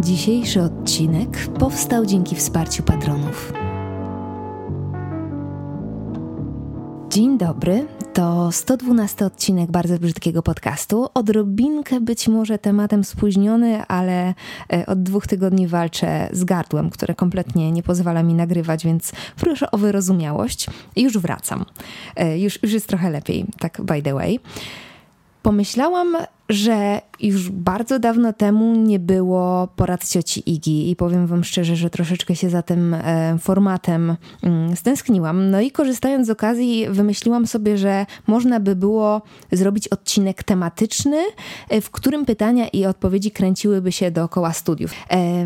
Dzisiejszy odcinek powstał dzięki wsparciu patronów. Dzień dobry, to 112 odcinek bardzo brzydkiego podcastu. Odrobinkę być może tematem spóźniony, ale e, od dwóch tygodni walczę z gardłem, które kompletnie nie pozwala mi nagrywać, więc proszę o wyrozumiałość. Już wracam. E, już, już jest trochę lepiej, tak by the way. Pomyślałam, że już bardzo dawno temu nie było porad cioci Igi i powiem wam szczerze, że troszeczkę się za tym e, formatem mm, stęskniłam. No i korzystając z okazji wymyśliłam sobie, że można by było zrobić odcinek tematyczny, e, w którym pytania i odpowiedzi kręciłyby się dookoła studiów. E,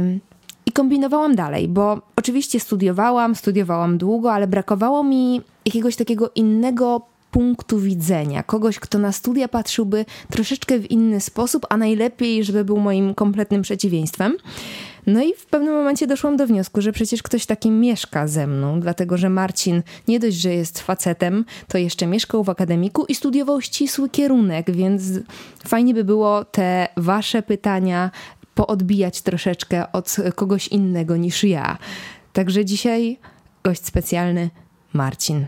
I kombinowałam dalej, bo oczywiście studiowałam, studiowałam długo, ale brakowało mi jakiegoś takiego innego punktu widzenia, kogoś, kto na studia patrzyłby troszeczkę w inny sposób, a najlepiej, żeby był moim kompletnym przeciwieństwem. No i w pewnym momencie doszłam do wniosku, że przecież ktoś taki mieszka ze mną, dlatego że Marcin nie dość, że jest facetem, to jeszcze mieszkał w akademiku i studiował ścisły kierunek, więc fajnie by było te wasze pytania poodbijać troszeczkę od kogoś innego niż ja. Także dzisiaj gość specjalny Marcin.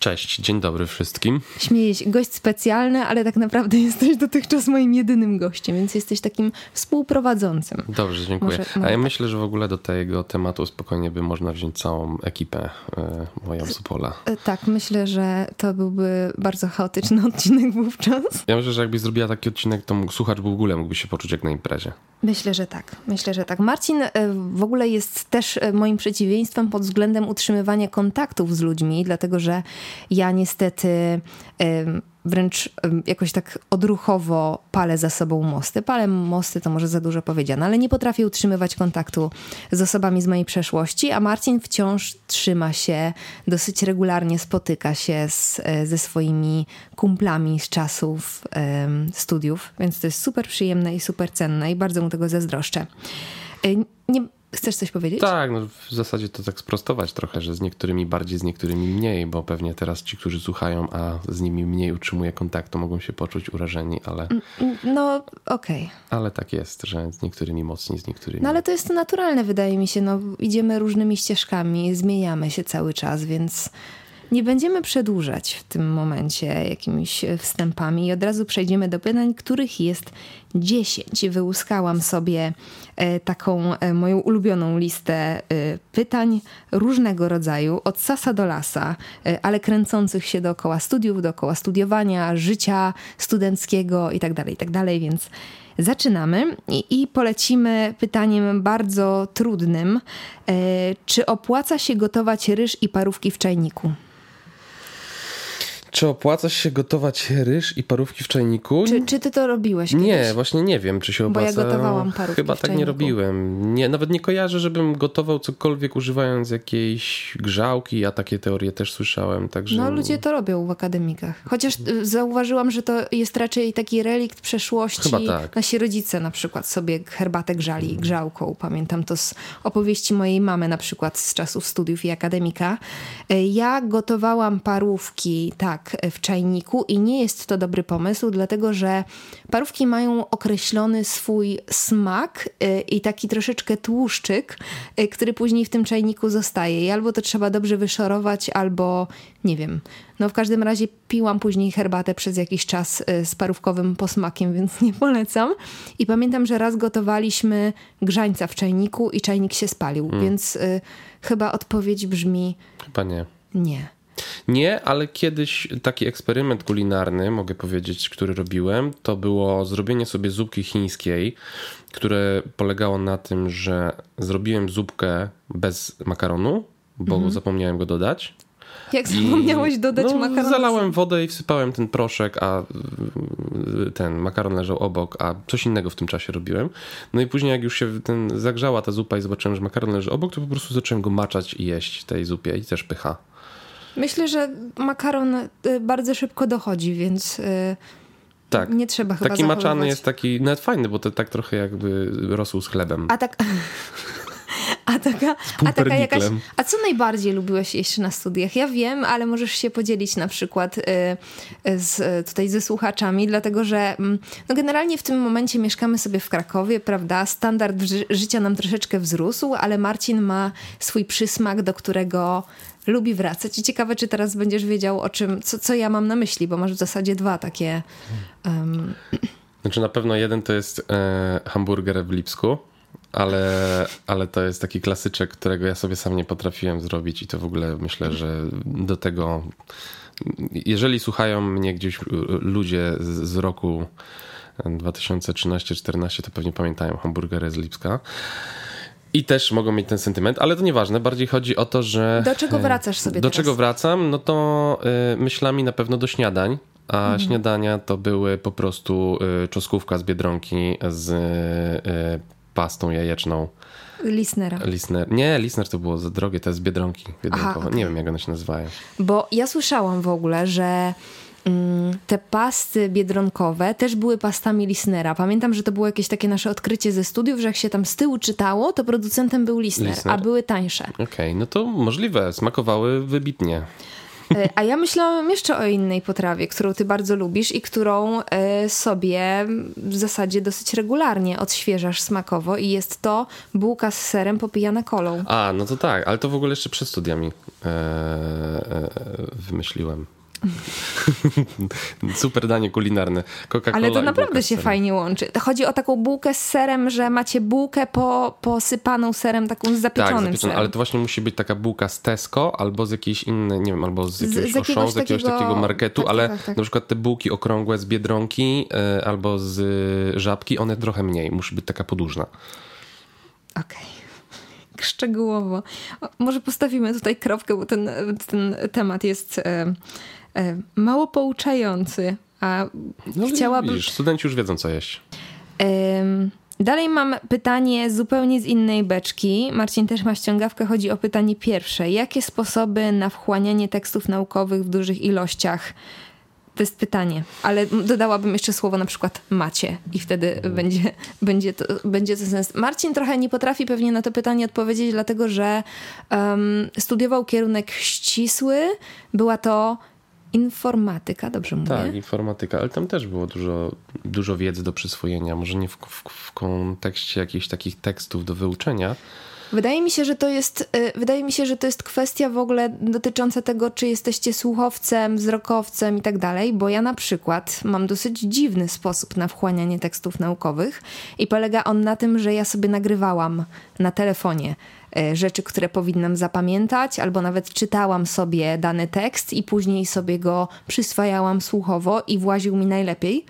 Cześć, dzień dobry wszystkim. Śmieję się, gość specjalny, ale tak naprawdę jesteś dotychczas moim jedynym gościem, więc jesteś takim współprowadzącym. Dobrze, dziękuję. Może, może A ja tak. myślę, że w ogóle do tego tematu spokojnie by można wziąć całą ekipę e, moją z Opola. E, tak, myślę, że to byłby bardzo chaotyczny odcinek wówczas. Ja myślę, że jakbyś zrobiła taki odcinek, to mógł, słuchacz w ogóle mógłby się poczuć jak na imprezie. Myślę, że tak. Myślę, że tak. Marcin e, w ogóle jest też moim przeciwieństwem pod względem utrzymywania kontaktów z ludźmi, dlatego że ja niestety wręcz jakoś tak odruchowo palę za sobą mosty. Palę mosty to może za dużo powiedziane, ale nie potrafię utrzymywać kontaktu z osobami z mojej przeszłości, a Marcin wciąż trzyma się, dosyć regularnie spotyka się z, e, ze swoimi kumplami z czasów um, studiów, więc to jest super przyjemne i super cenne i bardzo mu tego zazdroszczę. E, nie, Chcesz coś powiedzieć? Tak, no w zasadzie to tak sprostować trochę, że z niektórymi bardziej, z niektórymi mniej, bo pewnie teraz ci, którzy słuchają, a z nimi mniej utrzymuje kontaktu, mogą się poczuć urażeni, ale... Mm, mm, no, okej. Okay. Ale tak jest, że z niektórymi mocniej, z niektórymi... No ale to jest naturalne, wydaje mi się, no idziemy różnymi ścieżkami, zmieniamy się cały czas, więc nie będziemy przedłużać w tym momencie jakimiś wstępami i od razu przejdziemy do pytań, których jest 10. Wyłuskałam sobie e, taką e, moją ulubioną listę e, pytań różnego rodzaju, od sasa do lasa, ale kręcących się dookoła studiów, dookoła studiowania, życia studenckiego itd., tak itd., tak więc Zaczynamy i, i, polecimy pytaniem bardzo trudnym. czy opłaca się gotować ryż i parówki w czajniku? Czy opłaca się gotować ryż i parówki w czajniku? Czy, czy ty to robiłeś kiedyś? Nie, właśnie nie wiem, czy się opłaca. Bo ja gotowałam parówki Chyba tak nie robiłem. Nie, nawet nie kojarzę, żebym gotował cokolwiek używając jakiejś grzałki. Ja takie teorie też słyszałem, także... No ludzie to robią w akademikach. Chociaż y, zauważyłam, że to jest raczej taki relikt przeszłości. Chyba tak. Nasi rodzice na przykład sobie herbatę grzali hmm. grzałką. Pamiętam to z opowieści mojej mamy na przykład z czasów studiów i akademika. Y, ja gotowałam parówki, tak, tak w czajniku i nie jest to dobry pomysł, dlatego że parówki mają określony swój smak y, i taki troszeczkę tłuszczyk, y, który później w tym czajniku zostaje. I albo to trzeba dobrze wyszorować, albo nie wiem. No w każdym razie piłam później herbatę przez jakiś czas y, z parówkowym posmakiem, więc nie polecam. I pamiętam, że raz gotowaliśmy grzańca w czajniku i czajnik się spalił, hmm. więc y, chyba odpowiedź brzmi... Chyba nie. Nie. Nie, ale kiedyś taki eksperyment kulinarny, mogę powiedzieć, który robiłem, to było zrobienie sobie zupki chińskiej, które polegało na tym, że zrobiłem zupkę bez makaronu, bo mhm. zapomniałem go dodać. Jak zapomniałeś dodać no, makaron? Zalałem wodę i wsypałem ten proszek, a ten makaron leżał obok, a coś innego w tym czasie robiłem. No i później jak już się ten zagrzała ta zupa i zobaczyłem, że makaron leży obok, to po prostu zacząłem go maczać i jeść tej zupie i też pycha. Myślę, że makaron y, bardzo szybko dochodzi, więc y, tak. nie trzeba chyba Taki maczany jest taki nawet fajny, bo to tak trochę jakby rosół z chlebem. A tak... A taka, a taka jakaś. A co najbardziej lubiłeś jeszcze na studiach? Ja wiem, ale możesz się podzielić na przykład y, z, tutaj ze słuchaczami, dlatego że mm, no generalnie w tym momencie mieszkamy sobie w Krakowie, prawda? Standard życia nam troszeczkę wzrósł, ale Marcin ma swój przysmak, do którego lubi wracać. I ciekawe, czy teraz będziesz wiedział o czym, co, co ja mam na myśli, bo masz w zasadzie dwa takie. Um... Znaczy na pewno jeden to jest e, hamburger w Lipsku, ale, ale to jest taki klasyczek, którego ja sobie sam nie potrafiłem zrobić i to w ogóle myślę, że do tego jeżeli słuchają mnie gdzieś ludzie z, z roku 2013-14, to pewnie pamiętają hamburgery z Lipska. I też mogą mieć ten sentyment, ale to nieważne. Bardziej chodzi o to, że. Do czego wracasz sobie Do teraz? czego wracam? No to y, myślami na pewno do śniadań. A mhm. śniadania to były po prostu y, czosnkówka z biedronki z y, pastą jajeczną. Lisnera. Lisner. Nie, Lisner to było za drogie, to jest biedronki biedronkowe. Aha, okay. Nie wiem, jak one się nazywają. Bo ja słyszałam w ogóle, że te pasty biedronkowe też były pastami Lisnera. Pamiętam, że to było jakieś takie nasze odkrycie ze studiów, że jak się tam z tyłu czytało, to producentem był Lisner, Lisner. a były tańsze. Okej, okay, no to możliwe, smakowały wybitnie. E, a ja myślałam jeszcze o innej potrawie, którą ty bardzo lubisz i którą e, sobie w zasadzie dosyć regularnie odświeżasz smakowo i jest to bułka z serem popijana kolą. A, no to tak, ale to w ogóle jeszcze przed studiami e, e, wymyśliłem. Super danie kulinarne. Coca-Cola Ale to naprawdę się fajnie łączy. Chodzi o taką bułkę z serem, że macie bułkę po, posypaną serem, taką z zapieczonym tak, serem. Ale to właśnie musi być taka bułka z Tesco albo z jakiejś innej, nie wiem, albo z jakiegoś, z, z jakiegoś, z jakiegoś takiego, takiego marketu, tak, ale tak, tak. na przykład te bułki okrągłe z Biedronki y, albo z Żabki, one trochę mniej. Musi być taka podłużna. Okej. Okay szczegółowo. Może postawimy tutaj kropkę, bo ten, ten temat jest E, mało pouczający, a no, chciałabym... Widzisz, studenci już wiedzą, co jeść. Dalej mam pytanie zupełnie z innej beczki. Marcin też ma ściągawkę. Chodzi o pytanie pierwsze. Jakie sposoby na wchłanianie tekstów naukowych w dużych ilościach? To jest pytanie, ale dodałabym jeszcze słowo na przykład macie i wtedy mhm. będzie, będzie, to, będzie to sens. Marcin trochę nie potrafi pewnie na to pytanie odpowiedzieć, dlatego że um, studiował kierunek ścisły. Była to Informatyka, dobrze mówię? Tak, informatyka, ale tam też było dużo, dużo wiedzy do przyswojenia. Może nie w, w, w kontekście jakichś takich tekstów do wyuczenia, Wydaje mi się, że to jest, y, wydaje mi się, że to jest kwestia w ogóle dotycząca tego, czy jesteście słuchowcem, wzrokowcem i tak dalej, bo ja na przykład mam dosyć dziwny sposób na wchłanianie tekstów naukowych i polega on na tym, że ja sobie nagrywałam na telefonie rzeczy, które powinnam zapamiętać, albo nawet czytałam sobie dany tekst i później sobie go przyswajałam słuchowo i właził mi najlepiej.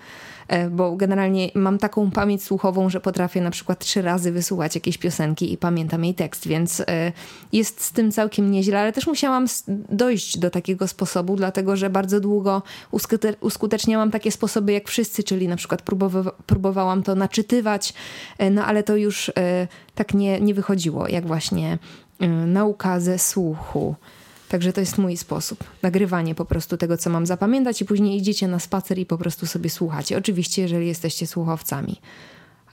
E, bo generalnie mam taką pamięć słuchową, że potrafię na przykład trzy razy wysłuchać jakiejś piosenki i pamiętam jej tekst, więc e, jest z tym całkiem nieźle, ale też musiałam dojść do takiego sposobu, dlatego że bardzo długo uskuteczniałam takie sposoby jak wszyscy, czyli na przykład próbowałam to naczytywać, e, no ale to już tak nie, nie wychodziło, jak właśnie nauka ze słuchu. Także to jest mój sposób. Nagrywanie po prostu tego, co mam zapamiętać, i później idziecie na spacer i po prostu sobie słuchacie. Oczywiście, jeżeli jesteście słuchowcami.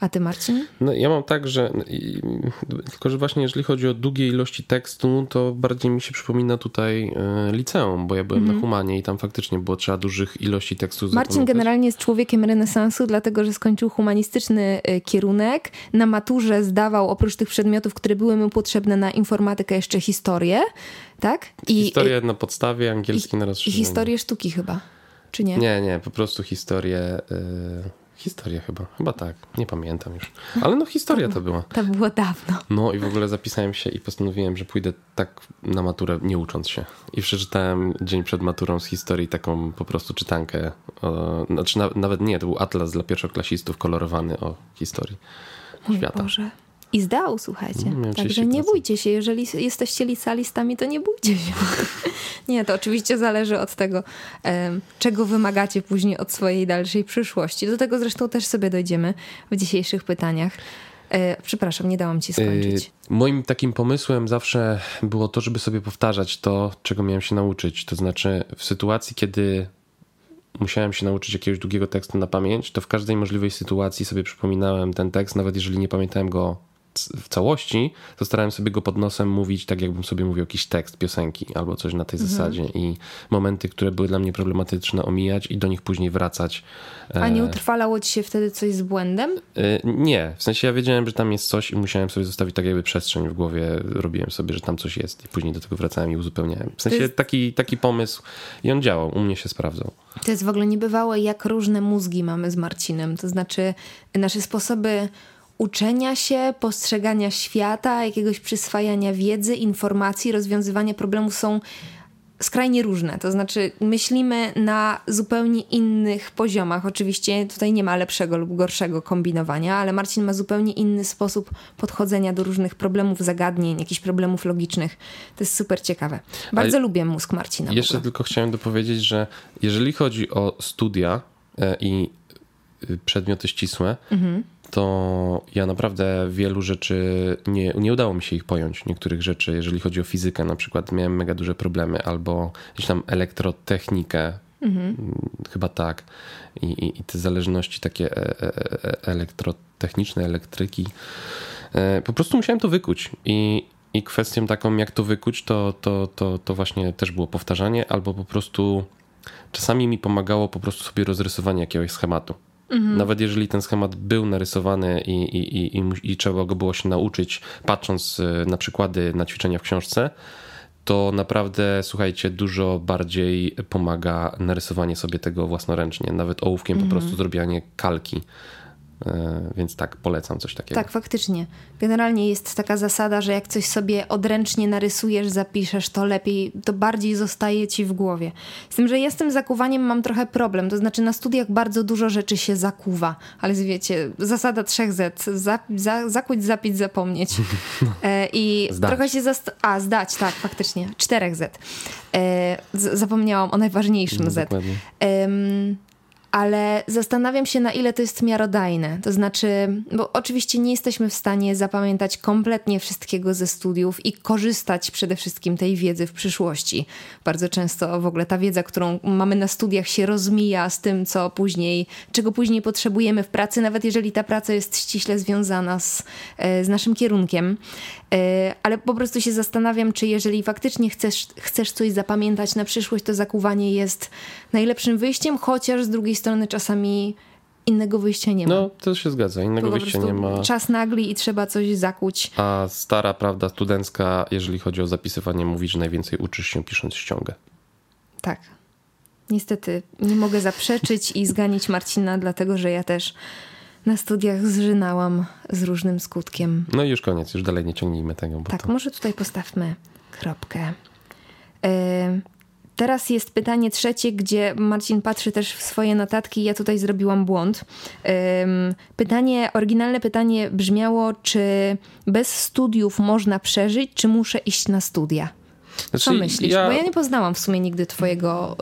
A ty, Marcin? No, ja mam tak, że tylko, że właśnie jeżeli chodzi o długie ilości tekstu, to bardziej mi się przypomina tutaj e, liceum, bo ja byłem mm -hmm. na mhm. humanie i tam faktycznie było trzeba dużych ilości tekstu Marcin zapamiętać. generalnie jest człowiekiem renesansu, dlatego, że skończył humanistyczny e, kierunek. Na maturze zdawał oprócz tych przedmiotów, które były mu potrzebne na informatykę, jeszcze historię, tak? I, historię na podstawie, angielski i, na rozszerzenie. I historię sztuki chyba, czy nie? Nie, nie, po prostu historię... Y Historia chyba, chyba tak, nie pamiętam już. Ale no historia to, to była. To było dawno. No i w ogóle zapisałem się i postanowiłem, że pójdę tak na maturę nie ucząc się. I przeczytałem dzień przed maturą z historii taką po prostu czytankę. Znaczy na, nawet nie, to był atlas dla pierwszoklasistów kolorowany o historii świata. Boże. I zdał, słuchajcie. No, Także nie bójcie się, jeżeli jesteście licealistami, to nie bójcie się. nie, to oczywiście zależy od tego, czego wymagacie później od swojej dalszej przyszłości. Do tego zresztą też sobie dojdziemy w dzisiejszych pytaniach. E, przepraszam, nie dałam ci skończyć. E, moim takim pomysłem zawsze było to, żeby sobie powtarzać to, czego miałem się nauczyć. To znaczy, w sytuacji, kiedy musiałem się nauczyć jakiegoś długiego tekstu na pamięć, to w każdej możliwej sytuacji sobie przypominałem ten tekst, nawet jeżeli nie pamiętałem go w całości, to starałem sobie go pod nosem mówić tak, jakbym sobie mówił jakiś tekst piosenki albo coś na tej mhm. zasadzie i momenty, które były dla mnie problematyczne omijać i do nich później wracać. A nie e, utrwalało ci się wtedy coś z błędem? E, nie, w sensie ja wiedziałem, że tam jest coś i musiałem sobie zostawić tak jakby przestrzeń w głowie, robiłem sobie, że tam coś jest i później do tego wracałem i uzupełniałem. W sensie jest... taki, taki pomysł i on działał, u mnie się sprawdzał. To jest w ogóle niebywałe, jak różne mózgi mamy z Marcinem. To znaczy, nasze sposoby uczenia się, postrzegania świata, jakiegoś przyswajania wiedzy, informacji, rozwiązywania problemów są skrajnie różne. To znaczy, myślimy na zupełnie innych poziomach. Oczywiście tutaj nie ma lepszego lub gorszego kombinowania, ale Marcin ma zupełnie inny sposób podchodzenia do różnych problemów, zagadnień, jakichś problemów logicznych. To jest super ciekawe. Bardzo ale lubię mózg Marcina. Jeszcze tylko chciałem dopowiedzieć, że jeżeli chodzi o studia e, i y, przedmioty ścisłe, mhm to ja naprawdę wielu rzeczy nie, nie udało mi się ich pojąć. Niektórych rzeczy, jeżeli chodzi o fizykę, na przykład miałem mega duże problemy, albo gdzieś tam elektrotechnikę, mhm. chyba tak. I, i, I, te zależności takie e, e, e, elektrotechniczne, elektryki. Po prostu musiałem to wykuć. I, i kwestią taką, jak to wykuć, to, to, to, to właśnie też było powtarzanie, albo po prostu czasami mi pomagało po prostu sobie rozrysowanie jakiegoś schematu. Mhm. Nawet jeżeli ten schemat był narysowany i, i, i, i, trzeba go było się nauczyć, patrząc e, na przykłady, na ćwiczenia w książce, to naprawdę, słuchajcie, dużo bardziej pomaga narysowanie sobie tego własnoręcznie. Nawet ołówkiem mhm. po prostu zrobienie kalki więc tak, polecam coś takiego. Tak, faktycznie. Generalnie jest taka zasada, że jak coś sobie odręcznie narysujesz, zapiszesz, to lepiej, to bardziej zostaje ci w głowie. Z tym, że ja z tym zakuwaniem mam trochę problem. To znaczy na studiach bardzo dużo rzeczy się zakuwa, ale wiecie, zasada 3Z, za, za, zakuć, zapić, zapomnieć. E, I zdać. trochę się zast... A, zdać, tak, faktycznie. 4Z. E, zapomniałam o najważniejszym no, Z. Dokładnie ale zastanawiam się, na ile to jest miarodajne. To znaczy, bo oczywiście nie jesteśmy w stanie zapamiętać kompletnie wszystkiego ze studiów i korzystać przede wszystkim tej wiedzy w przyszłości. Bardzo często w ogóle ta wiedza, którą mamy na studiach, się rozmija z tym, co później, czego później potrzebujemy w pracy, nawet jeżeli ta praca jest ściśle związana z, e, z naszym kierunkiem. E, ale po prostu się zastanawiam, czy jeżeli faktycznie chcesz, chcesz coś zapamiętać na przyszłość, to zakuwanie jest najlepszym wyjściem, chociaż z drugiej strony czasami innego wyjścia nie ma. No, to się zgadza, innego wyjścia nie ma. Czas nagli i trzeba coś zakuć. A stara prawda studencka, jeżeli chodzi o zapisywanie, mówi, że najwięcej uczysz się pisząc ściągę. Tak. Niestety nie mogę zaprzeczyć i zganić Marcina, dlatego że ja też na studiach zżynałam z różnym skutkiem. No i już koniec, już dalej nie ciągnijmy tego. tak, to... może tutaj postawmy kropkę. Yy, teraz jest pytanie trzecie, gdzie Marcin patrzy też w swoje notatki. Ja tutaj zrobiłam błąd. Yy, pytanie, oryginalne pytanie brzmiało, czy bez studiów można przeżyć, czy muszę iść na studia? Znaczy, Co myślisz? Ja... Bo ja nie poznałam w sumie nigdy twojego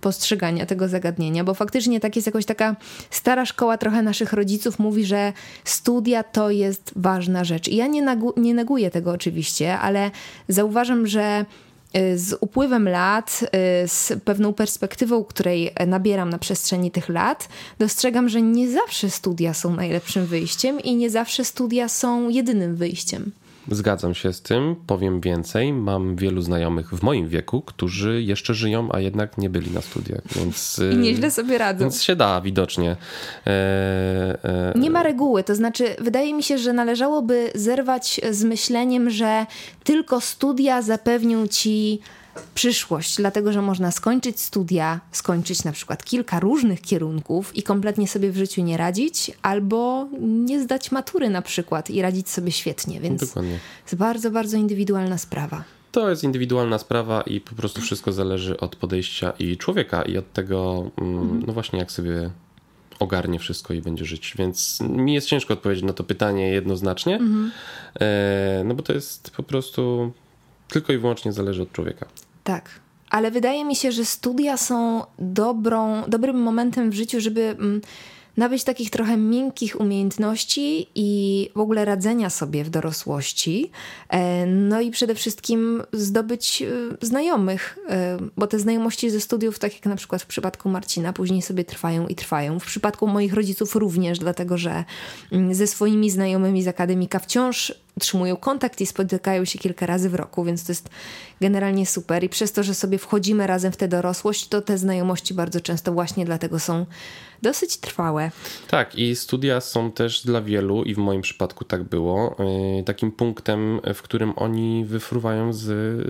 postrzegania tego zagadnienia, bo faktycznie tak jest jakoś taka stara szkoła trochę naszych rodziców mówi, że studia to jest ważna rzecz. I ja nie, nagu- nie neguję tego oczywiście, ale zauważam, że y, z upływem lat, y, z pewną perspektywą, której nabieram na przestrzeni tych lat, dostrzegam, że nie zawsze studia są najlepszym wyjściem i nie zawsze studia są jedynym wyjściem. Zgadzam się z tym, powiem więcej. Mam wielu znajomych w moim wieku, którzy jeszcze żyją, a jednak nie byli na studiach, więc. I nieźle sobie radzą. Więc się da, widocznie. E, e... Nie ma reguły, to znaczy, wydaje mi się, że należałoby zerwać z myśleniem, że tylko studia zapewnią ci przyszłość, dlatego że można skończyć studia, skończyć na przykład kilka różnych kierunków i kompletnie sobie w życiu nie radzić, albo nie zdać matury na przykład i radzić sobie świetnie, więc Dokładnie. jest bardzo, bardzo indywidualna sprawa. To jest indywidualna sprawa i po prostu wszystko zależy od podejścia i człowieka i od tego, mm, mhm. no właśnie jak sobie ogarnie wszystko i będzie żyć. Więc mi jest ciężko odpowiedzieć na to pytanie jednoznacznie, mhm. e, no bo to jest po prostu tylko i wyłącznie zależy od człowieka. Tak. Ale wydaje mi się, że studia są dobrą, dobrym momentem w życiu, żeby mm, nabyć takich trochę miękkich umiejętności i w ogóle radzenia sobie w dorosłości. E, no i przede wszystkim zdobyć e, znajomych, e, bo te znajomości ze studiów, tak jak na przykład w przypadku Marcina, później sobie trwają i trwają. W przypadku moich rodziców również, dlatego że mm, ze swoimi znajomymi z akademika wciąż utrzymują kontakt i spotykają się kilka razy w roku, więc to jest generalnie super. I przez to, że sobie wchodzimy razem w tę dorosłość, to te znajomości bardzo często właśnie dlatego są dosyć trwałe. Tak, i studia są też dla wielu, i w moim przypadku tak było, y, takim punktem, w którym oni wyfruwają z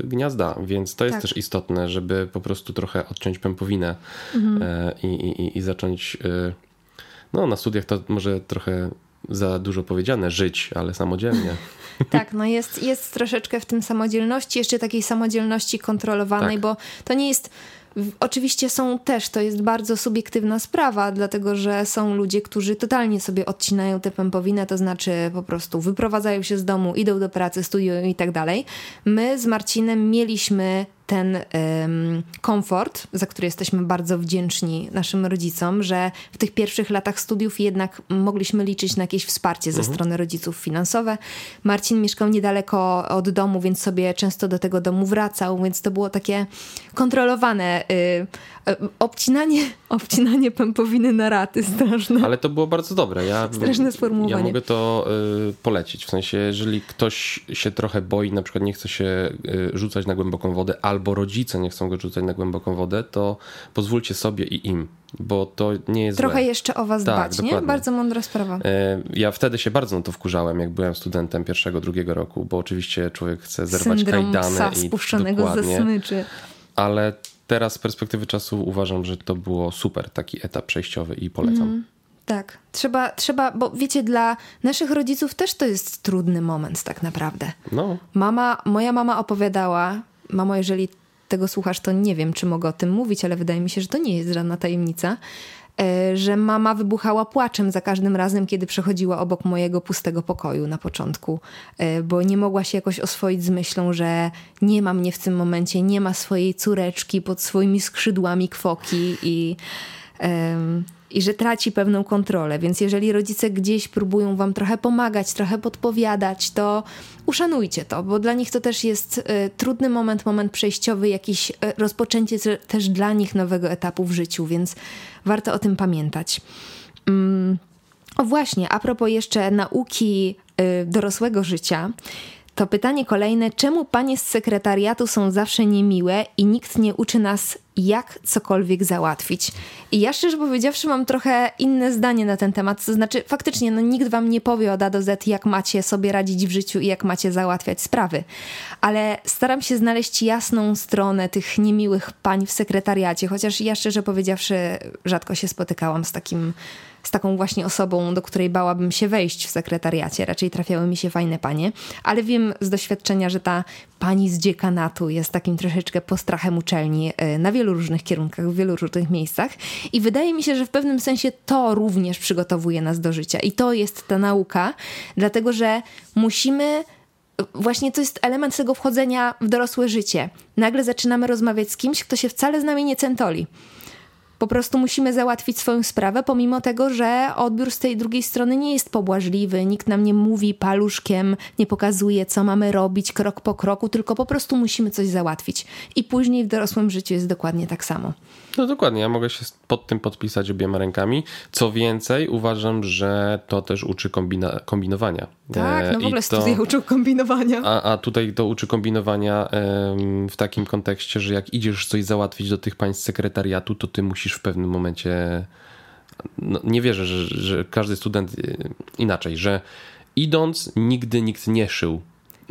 gniazda, więc to jest tak. też istotne, żeby po prostu trochę odciąć pępowinę mhm. E, i, i, i zacząć. Y, no, na studiach to może trochę za dużo powiedziane, żyć, ale samodzielnie. Tak, no jest, jest troszeczkę w tym samodzielności, jeszcze takiej samodzielności kontrolowanej, tak. bo to nie jest Oczywiście są też, to jest bardzo subiektywna sprawa, dlatego że są ludzie, którzy totalnie sobie odcinają tę pępowinę, to znaczy po prostu wyprowadzają się z domu, idą do pracy, studiują i tak dalej. My z Marcinem mieliśmy ten um, komfort, za który jesteśmy bardzo wdzięczni naszym rodzicom, że w tych pierwszych latach studiów jednak mogliśmy liczyć na jakieś wsparcie ze mhm. strony rodziców finansowe. Marcin mieszkał niedaleko od domu, więc sobie często do tego domu wracał, więc to było takie kontrolowane y, E, obcinanie, obcinanie pępowiny na raty straszne. Ale to było bardzo dobre. Ja, Straszne sformułowanie. Ja mogę to y, polecić. W sensie, jeżeli ktoś się trochę boi, na przykład nie chce się y, rzucać na głęboką wodę, albo rodzice nie chcą go rzucać na głęboką wodę, to pozwólcie sobie i im bo to nie jest Trochę złe. jeszcze o was tak, dbać, nie? Bardzo mądra sprawa. E, ja wtedy się bardzo na to wkurzałem, jak byłem studentem pierwszego, drugiego roku, bo oczywiście człowiek chce zerwać Syndrom kajdany. Psa i spuszczonego dokładnie, ze smyczy. Ale teraz z perspektywy czasu uważam, że to było super taki etap przejściowy i polecam. Mm, tak, trzeba, trzeba, bo wiecie, dla naszych rodziców też to jest trudny moment tak naprawdę. No. Mama, moja mama opowiadała, mamo, jeżeli tego słuchasz, to nie wiem, czy mogę o tym mówić, ale wydaje mi się, że to nie jest żadna tajemnica, E, że mama wybuchała płaczem za każdym razem, kiedy przechodziła obok mojego pustego pokoju na początku, e, bo nie mogła się jakoś oswoić z myślą, że nie ma mnie w tym momencie, nie ma swojej córeczki pod swoimi skrzydłami kwoki i i że traci pewną kontrolę. Więc jeżeli rodzice gdzieś próbują wam trochę pomagać, trochę podpowiadać, to uszanujcie to, bo dla nich to też jest y, trudny moment, moment przejściowy, jakieś y, rozpoczęcie też dla nich nowego etapu w życiu, więc warto o tym pamiętać. Mm. O właśnie, a propos jeszcze nauki y, dorosłego życia, to pytanie kolejne: czemu panie z sekretariatu są zawsze niemiłe i nikt nie uczy nas, jak cokolwiek załatwić? I ja szczerze powiedziawszy, mam trochę inne zdanie na ten temat. To znaczy, faktycznie, no, nikt wam nie powie od A do Z, jak macie sobie radzić w życiu i jak macie załatwiać sprawy. Ale staram się znaleźć jasną stronę tych niemiłych pań w sekretariacie, chociaż ja szczerze powiedziawszy, rzadko się spotykałam z takim z taką właśnie osobą, do której bałabym się wejść w sekretariacie. Raczej trafiały mi się fajne panie, ale wiem z doświadczenia, że ta pani z dziekanatu jest takim troszeczkę postrachem uczelni e, na wielu różnych kierunkach, w wielu różnych miejscach i wydaje mi się, że w pewnym sensie to również przygotowuje nas do życia i to jest ta nauka, dlatego że musimy właśnie to jest element tego wchodzenia w dorosłe życie. Nagle zaczynamy rozmawiać z kimś, kto się wcale z nami nie centoli. Po prostu musimy załatwić swoją sprawę, pomimo tego, że odbiór z tej drugiej strony nie jest pobłażliwy, nikt nam nie mówi paluszkiem, nie pokazuje, co mamy robić krok po kroku, tylko po prostu musimy coś załatwić. I później w dorosłym życiu jest dokładnie tak samo. No dokładnie, ja mogę się pod tym podpisać obiema rękami. Co więcej, uważam, że to też uczy kombina kombinowania. Tak, no w ogóle to, studia uczą kombinowania. A, a tutaj to uczy kombinowania w takim kontekście, że jak idziesz coś załatwić do tych państw sekretariatu, to ty musisz w pewnym momencie. No, nie wierzę, że, że każdy student y, inaczej, że idąc nigdy nikt nie szył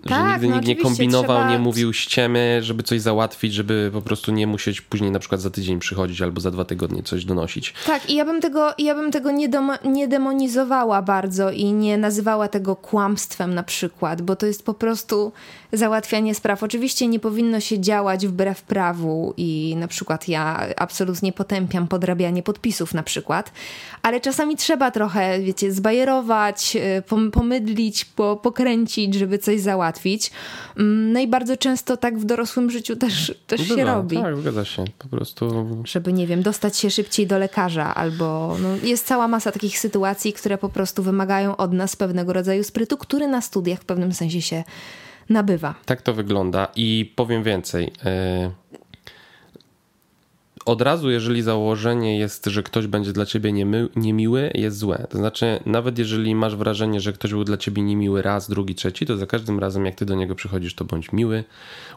tak, że nigdy no nikt nie kombinował, trzeba... nie mówił ściemy, żeby coś załatwić, żeby po prostu nie musieć później na przykład za tydzień przychodzić albo za dwa tygodnie coś donosić. Tak, i ja bym tego, ja bym tego nie, dom, nie demonizowała bardzo i nie nazywała tego kłamstwem na przykład, bo to jest po prostu załatwianie spraw. Oczywiście nie powinno się działać wbrew prawu i na przykład ja absolutnie potępiam podrabianie podpisów na przykład, ale czasami trzeba trochę, wiecie, zbajerować, y, pomydlić, pokręcić, żeby coś załatwić. Mm, no i bardzo często tak w dorosłym życiu też, też Bywa, się robi. Tak, zgadza się. Po prostu. Żeby, nie wiem, dostać się szybciej do lekarza, albo no, jest cała masa takich sytuacji, które po prostu wymagają od nas pewnego rodzaju sprytu, który na studiach w pewnym sensie się nabywa. Tak to wygląda i powiem więcej. Yy od razu, jeżeli założenie jest, że ktoś będzie dla ciebie niemy, niemiły, jest złe. To znaczy, nawet jeżeli masz wrażenie, że ktoś był dla ciebie niemiły raz, drugi, trzeci, to za każdym razem, jak ty do niego przychodzisz, to bądź miły,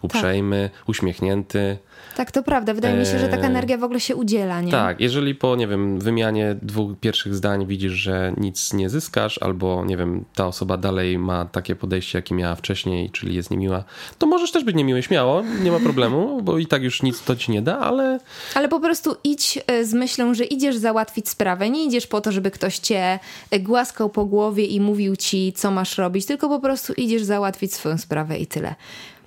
uprzejmy, tak. uśmiechnięty. Tak, to prawda. Wydaje mi się, że taka e, energia w ogóle się udziela, nie? Tak, jeżeli po, nie wiem, wymianie dwóch pierwszych zdań widzisz, że nic nie zyskasz, albo, nie wiem, ta osoba dalej ma takie podejście, jakie miała wcześniej, czyli jest niemiła, to możesz też być niemiły, śmiało, nie ma problemu, bo i tak już nic to ci nie da, ale... Ale po prostu idź e, z myślą, że idziesz załatwić sprawę. Nie idziesz po to, żeby ktoś cię e, głaskał po głowie i mówił ci, co masz robić, tylko po prostu idziesz załatwić swoją sprawę i tyle.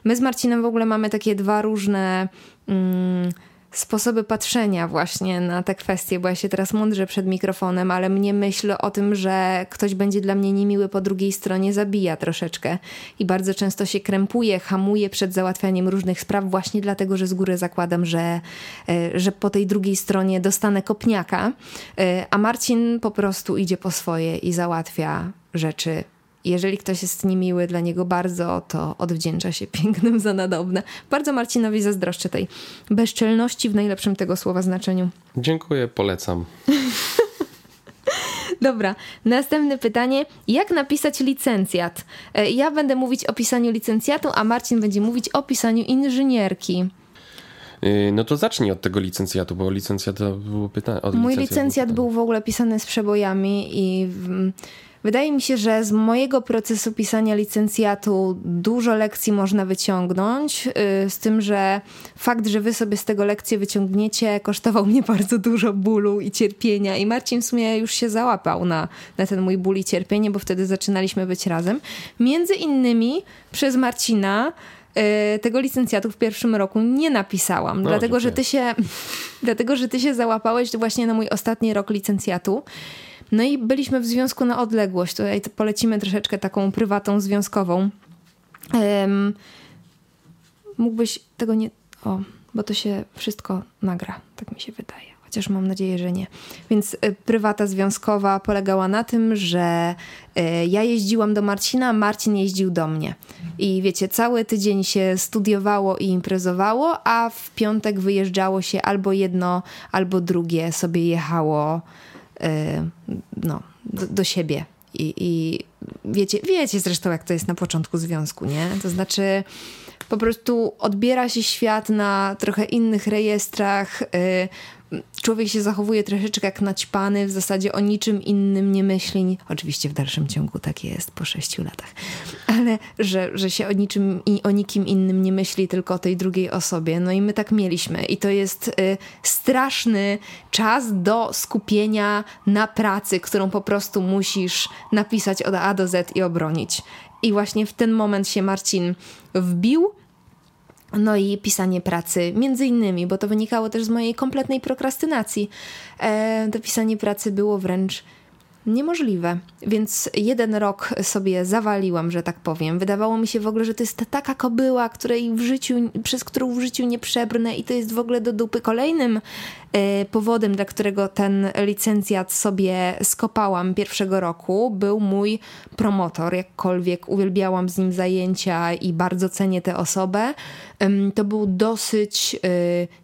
My z Marcinem w ogóle mamy takie dwa różne mm, sposoby patrzenia właśnie na te kwestie, bo ja się teraz mądrze przed mikrofonem, ale mnie myśl o tym, że ktoś będzie dla mnie niemiły po drugiej stronie zabija troszeczkę i bardzo często się krępuje, hamuje przed załatwianiem różnych spraw właśnie dlatego, że z góry zakładam, że, e, że po tej drugiej stronie dostanę kopniaka, e, a Marcin po prostu idzie po swoje i załatwia rzeczy jeżeli ktoś jest niemiły dla niego bardzo, to odwdzięcza się pięknym za nadobne. Bardzo Marcinowi zazdroszczę tej bezczelności w najlepszym tego słowa znaczeniu. Dziękuję, polecam. Dobra, następne pytanie. Jak napisać licencjat? E, ja będę mówić o pisaniu licencjatu, a Marcin będzie mówić o pisaniu inżynierki. Y, no to zacznij od tego licencjatu, bo licencjat to było pytanie. Mój licencjat był w ogóle pisany z przebojami i Wydaje mi się, że z mojego procesu pisania licencjatu dużo lekcji można wyciągnąć, y, z tym, że fakt, że wy sobie z tego lekcję wyciągniecie, kosztował mnie bardzo dużo bólu i cierpienia. I Marcin w sumie już się załapał na, na ten mój ból i cierpienie, bo wtedy zaczynaliśmy być razem. Między innymi przez Marcina y, tego licencjatu w pierwszym roku nie napisałam, no, dlatego, że ty się, dlatego, że ty się załapałeś właśnie na mój ostatni rok licencjatu. No i byliśmy w związku na odległość. Tutaj polecimy troszeczkę taką prywatą związkową. Um, mógłbyś tego nie. O, bo to się wszystko nagra, tak mi się wydaje. Chociaż mam nadzieję, że nie. Więc y, prywata związkowa polegała na tym, że y, ja jeździłam do Marcina, Marcin jeździł do mnie. I wiecie, cały tydzień się studiowało i imprezowało, a w piątek wyjeżdżało się albo jedno, albo drugie sobie jechało no, do, do siebie. I, I, wiecie, wiecie zresztą, jak to jest na początku związku, nie? To znaczy, po prostu odbiera się świat na trochę innych rejestrach. Człowiek się zachowuje troszeczkę jak naćpany, w zasadzie o niczym innym nie myśli. Oczywiście w dalszym ciągu tak jest po sześciu latach, ale że, że się o niczym i o nikim innym nie myśli, tylko o tej drugiej osobie. No i my tak mieliśmy. I to jest y, straszny czas do skupienia na pracy, którą po prostu musisz napisać od A do Z i obronić. I właśnie w ten moment się Marcin wbił no i pisanie pracy, między innymi, bo to wynikało też z mojej kompletnej prokrastynacji. E, to pisanie pracy było wręcz niemożliwe. Więc jeden rok sobie zawaliłam, że tak powiem. Wydawało mi się w ogóle, że to jest ta taka kobyła, której w życiu, przez którą w życiu nie przebrnę i to jest w ogóle do dupy. Kolejnym powodem, dla którego ten licencjat sobie skopałam pierwszego roku, był mój promotor. Jakkolwiek uwielbiałam z nim zajęcia i bardzo cenię tę osobę, to był dosyć e,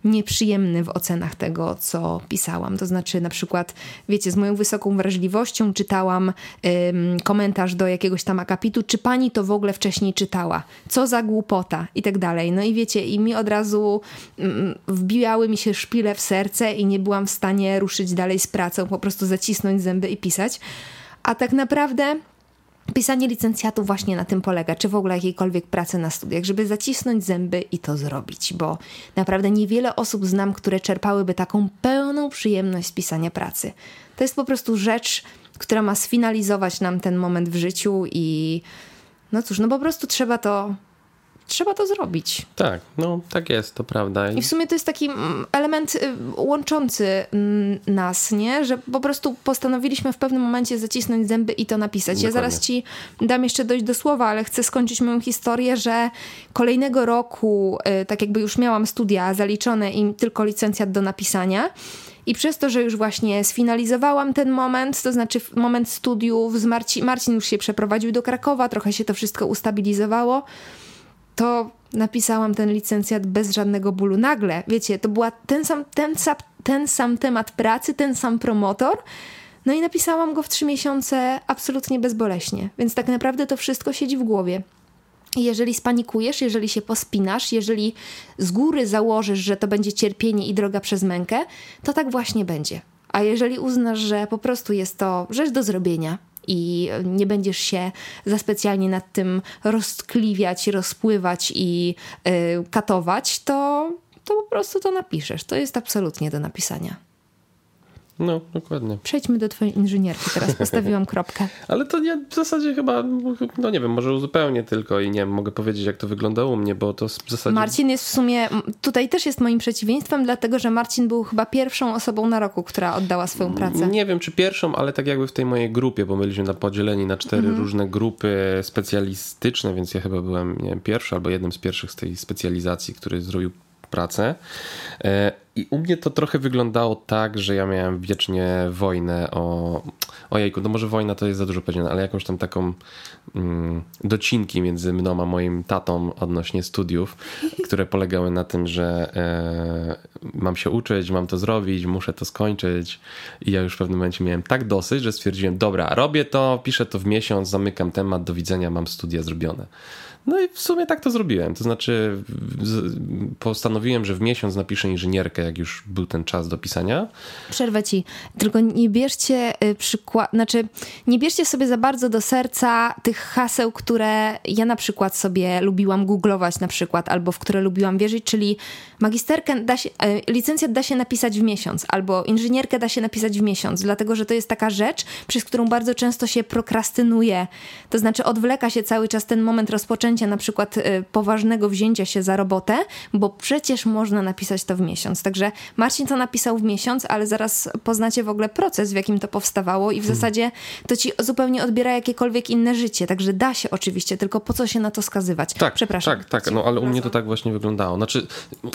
nieprzyjemny w ocenach tego, co pisałam. To znaczy, na przykład, wiecie, z moją wysoką wrażliwością czytałam komentarz do jakiegoś tam akapitu, czy pani to w ogóle wcześniej czytała? Co za głupota? I tak dalej. No i wiecie, i mi od razu wbijały mi się szpile w serce i nie byłam w stanie ruszyć dalej z pracą, po prostu zacisnąć zęby i pisać. A tak naprawdę Pisanie licencjatu właśnie na tym polega, czy w ogóle jakiejkolwiek pracy na studiach, żeby zacisnąć zęby i to zrobić, bo naprawdę niewiele osób znam, które czerpałyby taką pełną przyjemność z pisania pracy. To jest po prostu rzecz, która ma sfinalizować nam ten moment w życiu i no cóż, no po prostu trzeba to trzeba to zrobić. Tak, no tak jest, to prawda. I w sumie to jest taki mm, element y, łączący mm, nas, nie? Że po prostu postanowiliśmy w pewnym momencie zacisnąć zęby i to napisać. Dokładnie. Ja zaraz ci dam jeszcze dojść do słowa, ale chcę skończyć moją historię, że kolejnego roku, y, tak jakby już miałam studia zaliczone i tylko licencjat do napisania. I przez to, że już właśnie sfinalizowałam ten moment, to znaczy moment studiów, z Marci Marcin już się przeprowadził do Krakowa, trochę się to wszystko ustabilizowało, to napisałam ten licencjat bez żadnego bólu. Nagle, wiecie, to była ten sam, ten, ten sam temat pracy, ten sam promotor, no i napisałam go w trzy miesiące absolutnie bezboleśnie. Więc tak naprawdę to wszystko siedzi w głowie. Jeżeli spanikujesz, jeżeli się pospinasz, jeżeli z góry założysz, że to będzie cierpienie i droga przez mękę, to tak właśnie będzie. A jeżeli uznasz, że po prostu jest to rzecz do zrobienia i nie będziesz się za specjalnie nad tym roztkliwiać, rozpływać i yy, katować, to, to po prostu to napiszesz. To jest absolutnie do napisania. No, dokładnie. Przejdźmy do twojej inżynierki. Teraz postawiłam kropkę. Ale to nie, w zasadzie chyba, no nie wiem, może uzupełnię tylko i nie wiem, mogę powiedzieć, jak to wyglądało u mnie, bo to w zasadzie... Marcin jest w sumie, tutaj też jest moim przeciwieństwem, dlatego, że Marcin był chyba pierwszą osobą na roku, która oddała swoją pracę. Nie wiem, czy pierwszą, ale tak jakby w tej mojej grupie, bo byliśmy na podzieleni na cztery mhm. różne grupy specjalistyczne, więc ja chyba byłem, nie wiem, pierwszy albo jednym z pierwszych z tej specjalizacji, który zrobił pracę. E, I u mnie to trochę wyglądało tak, że ja miałem wiecznie wojnę o. Ojejku, no może wojna to jest za dużo powiedziane, ale jakąś tam taką mm, docinki między mną a moim tatą odnośnie studiów, które polegały na tym, że e, mam się uczyć, mam to zrobić, muszę to skończyć. I ja już w pewnym momencie miałem tak dosyć, że stwierdziłem, dobra, robię to, piszę to w miesiąc, zamykam temat, do widzenia, mam studia zrobione. No i w sumie tak to zrobiłem. To znaczy, postanowiłem, że w miesiąc napiszę inżynierkę, jak już był ten czas do pisania. Przerwę ci. Tylko nie bierzcie y, przykład, znaczy, nie bierzcie sobie za bardzo do serca tych haseł, które ja na przykład sobie lubiłam googlować, na przykład, albo w które lubiłam wierzyć, czyli magisterkę da się, y, licencjat da się napisać w miesiąc, albo inżynierkę da się napisać w miesiąc, dlatego że to jest taka rzecz, przez którą bardzo często się prokrastynuje. To znaczy, odwleka się cały czas ten moment rozpoczęcia rozpoczęcia na przykład y, poważnego wzięcia się za robotę, bo przecież można napisać to w miesiąc. Także Marcin to napisał w miesiąc, ale zaraz poznacie w ogóle proces, w jakim to powstawało i w hmm. zasadzie to ci zupełnie odbiera jakiekolwiek inne życie. Także da się oczywiście, tylko po co się na to skazywać? Tak, Przepraszam. Tak, tak, no ale u mnie to tak właśnie wyglądało. Znaczy,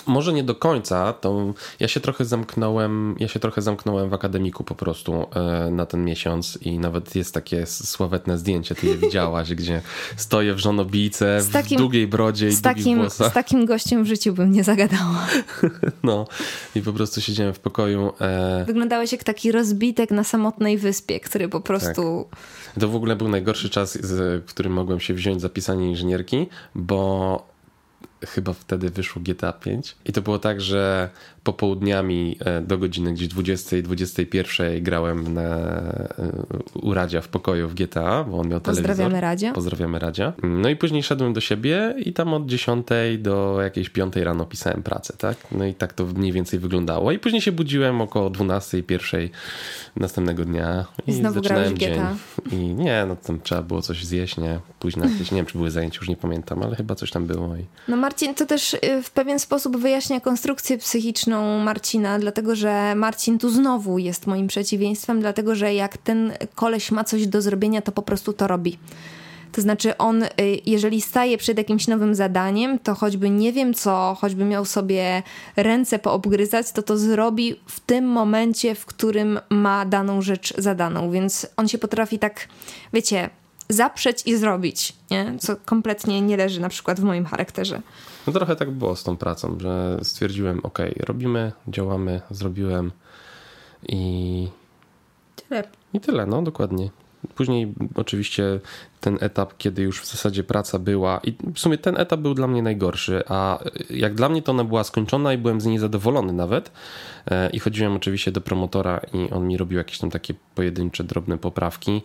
może nie do końca, to ja się trochę zamknąłem, ja się trochę zamknąłem w akademiku po prostu e, na ten miesiąc i nawet jest takie sławetne zdjęcie, ty je widziałaś, gdzie stoję w żonobijce z takim, w długiej brodzie i z takim, włosach. Z takim gościem w życiu bym nie zagadała. No i po prostu siedziałem w pokoju. E... Wyglądałeś jak taki rozbitek na samotnej wyspie, który po prostu... Tak. To w ogóle był najgorszy czas, w którym mogłem się wziąć za pisanie inżynierki, bo chyba wtedy wyszło GTA 5 i to było tak, że popołudniami e, do godziny gdzieś 20, 21 grałem na, e, u Radzia w pokoju w GTA, bo on miał telewizor. Pozdrawiamy Radzia. Pozdrawiamy Radzia. No i później szedłem do siebie i tam od 10 do jakiejś 5 rano pisałem pracę, tak? No i tak to mniej więcej wyglądało. I później się budziłem około 12, 1 następnego dnia i, I znowu zaczynałem dzień. I nie, no tam trzeba było coś zjeść, nie? Późno jakieś, nie wiem czy były zajęcia, już nie pamiętam, ale chyba coś tam było. I... No Marcin, to też y, w pewien sposób wyjaśnia konstrukcję psychiczną Marcina, dlatego że Marcin tu znowu jest moim przeciwieństwem, dlatego że jak ten koleś ma coś do zrobienia, to po prostu to robi. To znaczy, on, y, jeżeli staje przed jakimś nowym zadaniem, to choćby nie wiem co, choćby miał sobie ręce poobgryzać, to to zrobi w tym momencie, w którym ma daną rzecz zadaną. Więc on się potrafi tak, wiecie, zaprzeć i zrobić, nie? co kompletnie nie leży na przykład w moim charakterze. No trochę tak było z tą pracą, że stwierdziłem, ok, robimy, działamy, zrobiłem i tyle. I tyle, no dokładnie. Później oczywiście ten etap, kiedy już w zasadzie praca była i w sumie ten etap był dla mnie najgorszy, a jak dla mnie to ona była skończona i byłem z niej zadowolony nawet e, i chodziłem oczywiście do promotora i on mi robił jakieś tam takie pojedyncze, drobne poprawki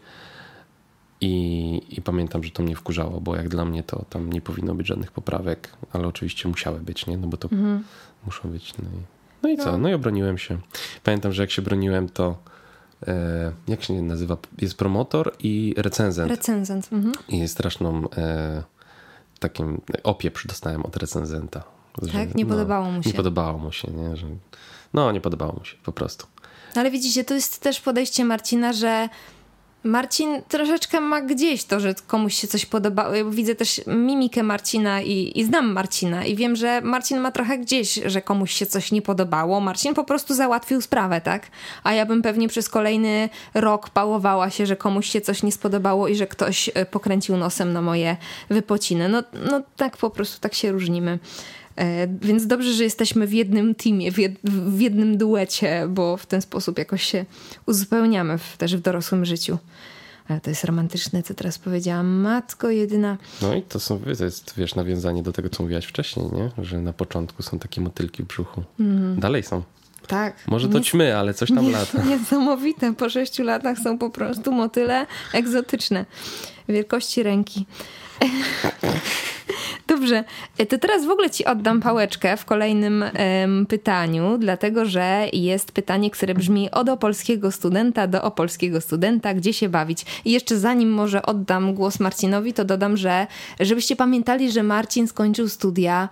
i, I, pamiętam, że to mnie wkurzało, bo jak dla mnie to tam nie powinno być żadnych poprawek, ale oczywiście musiały być, nie? No bo to mhm. muszą być. No i, no i co? No. no i obroniłem się. Pamiętam, że jak się broniłem, to e, jak się nazywa? Jest promotor i recenzent. Recenzent. Mhm. I straszną e, takim opieprz dostałem od recenzenta. Że, tak? Nie no, podobało mu się. Nie podobało mu się, nie? Że, no, nie podobało mu się, po prostu. No, ale widzicie, to jest też podejście Marcina, że Marcin troszeczkę ma gdzieś to, że komuś się coś podobało. Ja widzę też mimikę Marcina i, i, znam Marcina i wiem, że Marcin ma trochę gdzieś, że komuś się coś nie podobało. Marcin po prostu załatwił sprawę, tak? A ja bym pewnie przez kolejny rok pałowała się, że komuś się coś nie spodobało i że ktoś e, pokręcił nosem na moje wypociny. No, no tak po prostu, tak się różnimy. E, więc dobrze, że jesteśmy w jednym teamie, w, jed, w jednym duecie, bo w ten sposób jakoś się uzupełniamy w, też w dorosłym życiu. Ale to jest romantyczne, co teraz powiedziałam. Matko jedyna. No i to są, to jest, wiesz, nawiązanie do tego, co mówiłaś wcześniej, nie? Że na początku są takie motylki w brzuchu. Mm. Dalej są. Tak. Może to ćmy, ale coś tam lata. Niesamowite. Po sześciu latach są po prostu motyle egzotyczne. Wielkości ręki. Dobrze, e, to teraz w ogóle ci oddam pałeczkę w kolejnym um, pytaniu, dlatego że jest pytanie, które brzmi od opolskiego studenta do opolskiego studenta, gdzie się bawić. I jeszcze zanim może oddam głos Marcinowi, to dodam, że żebyście pamiętali, że Marcin skończył studia.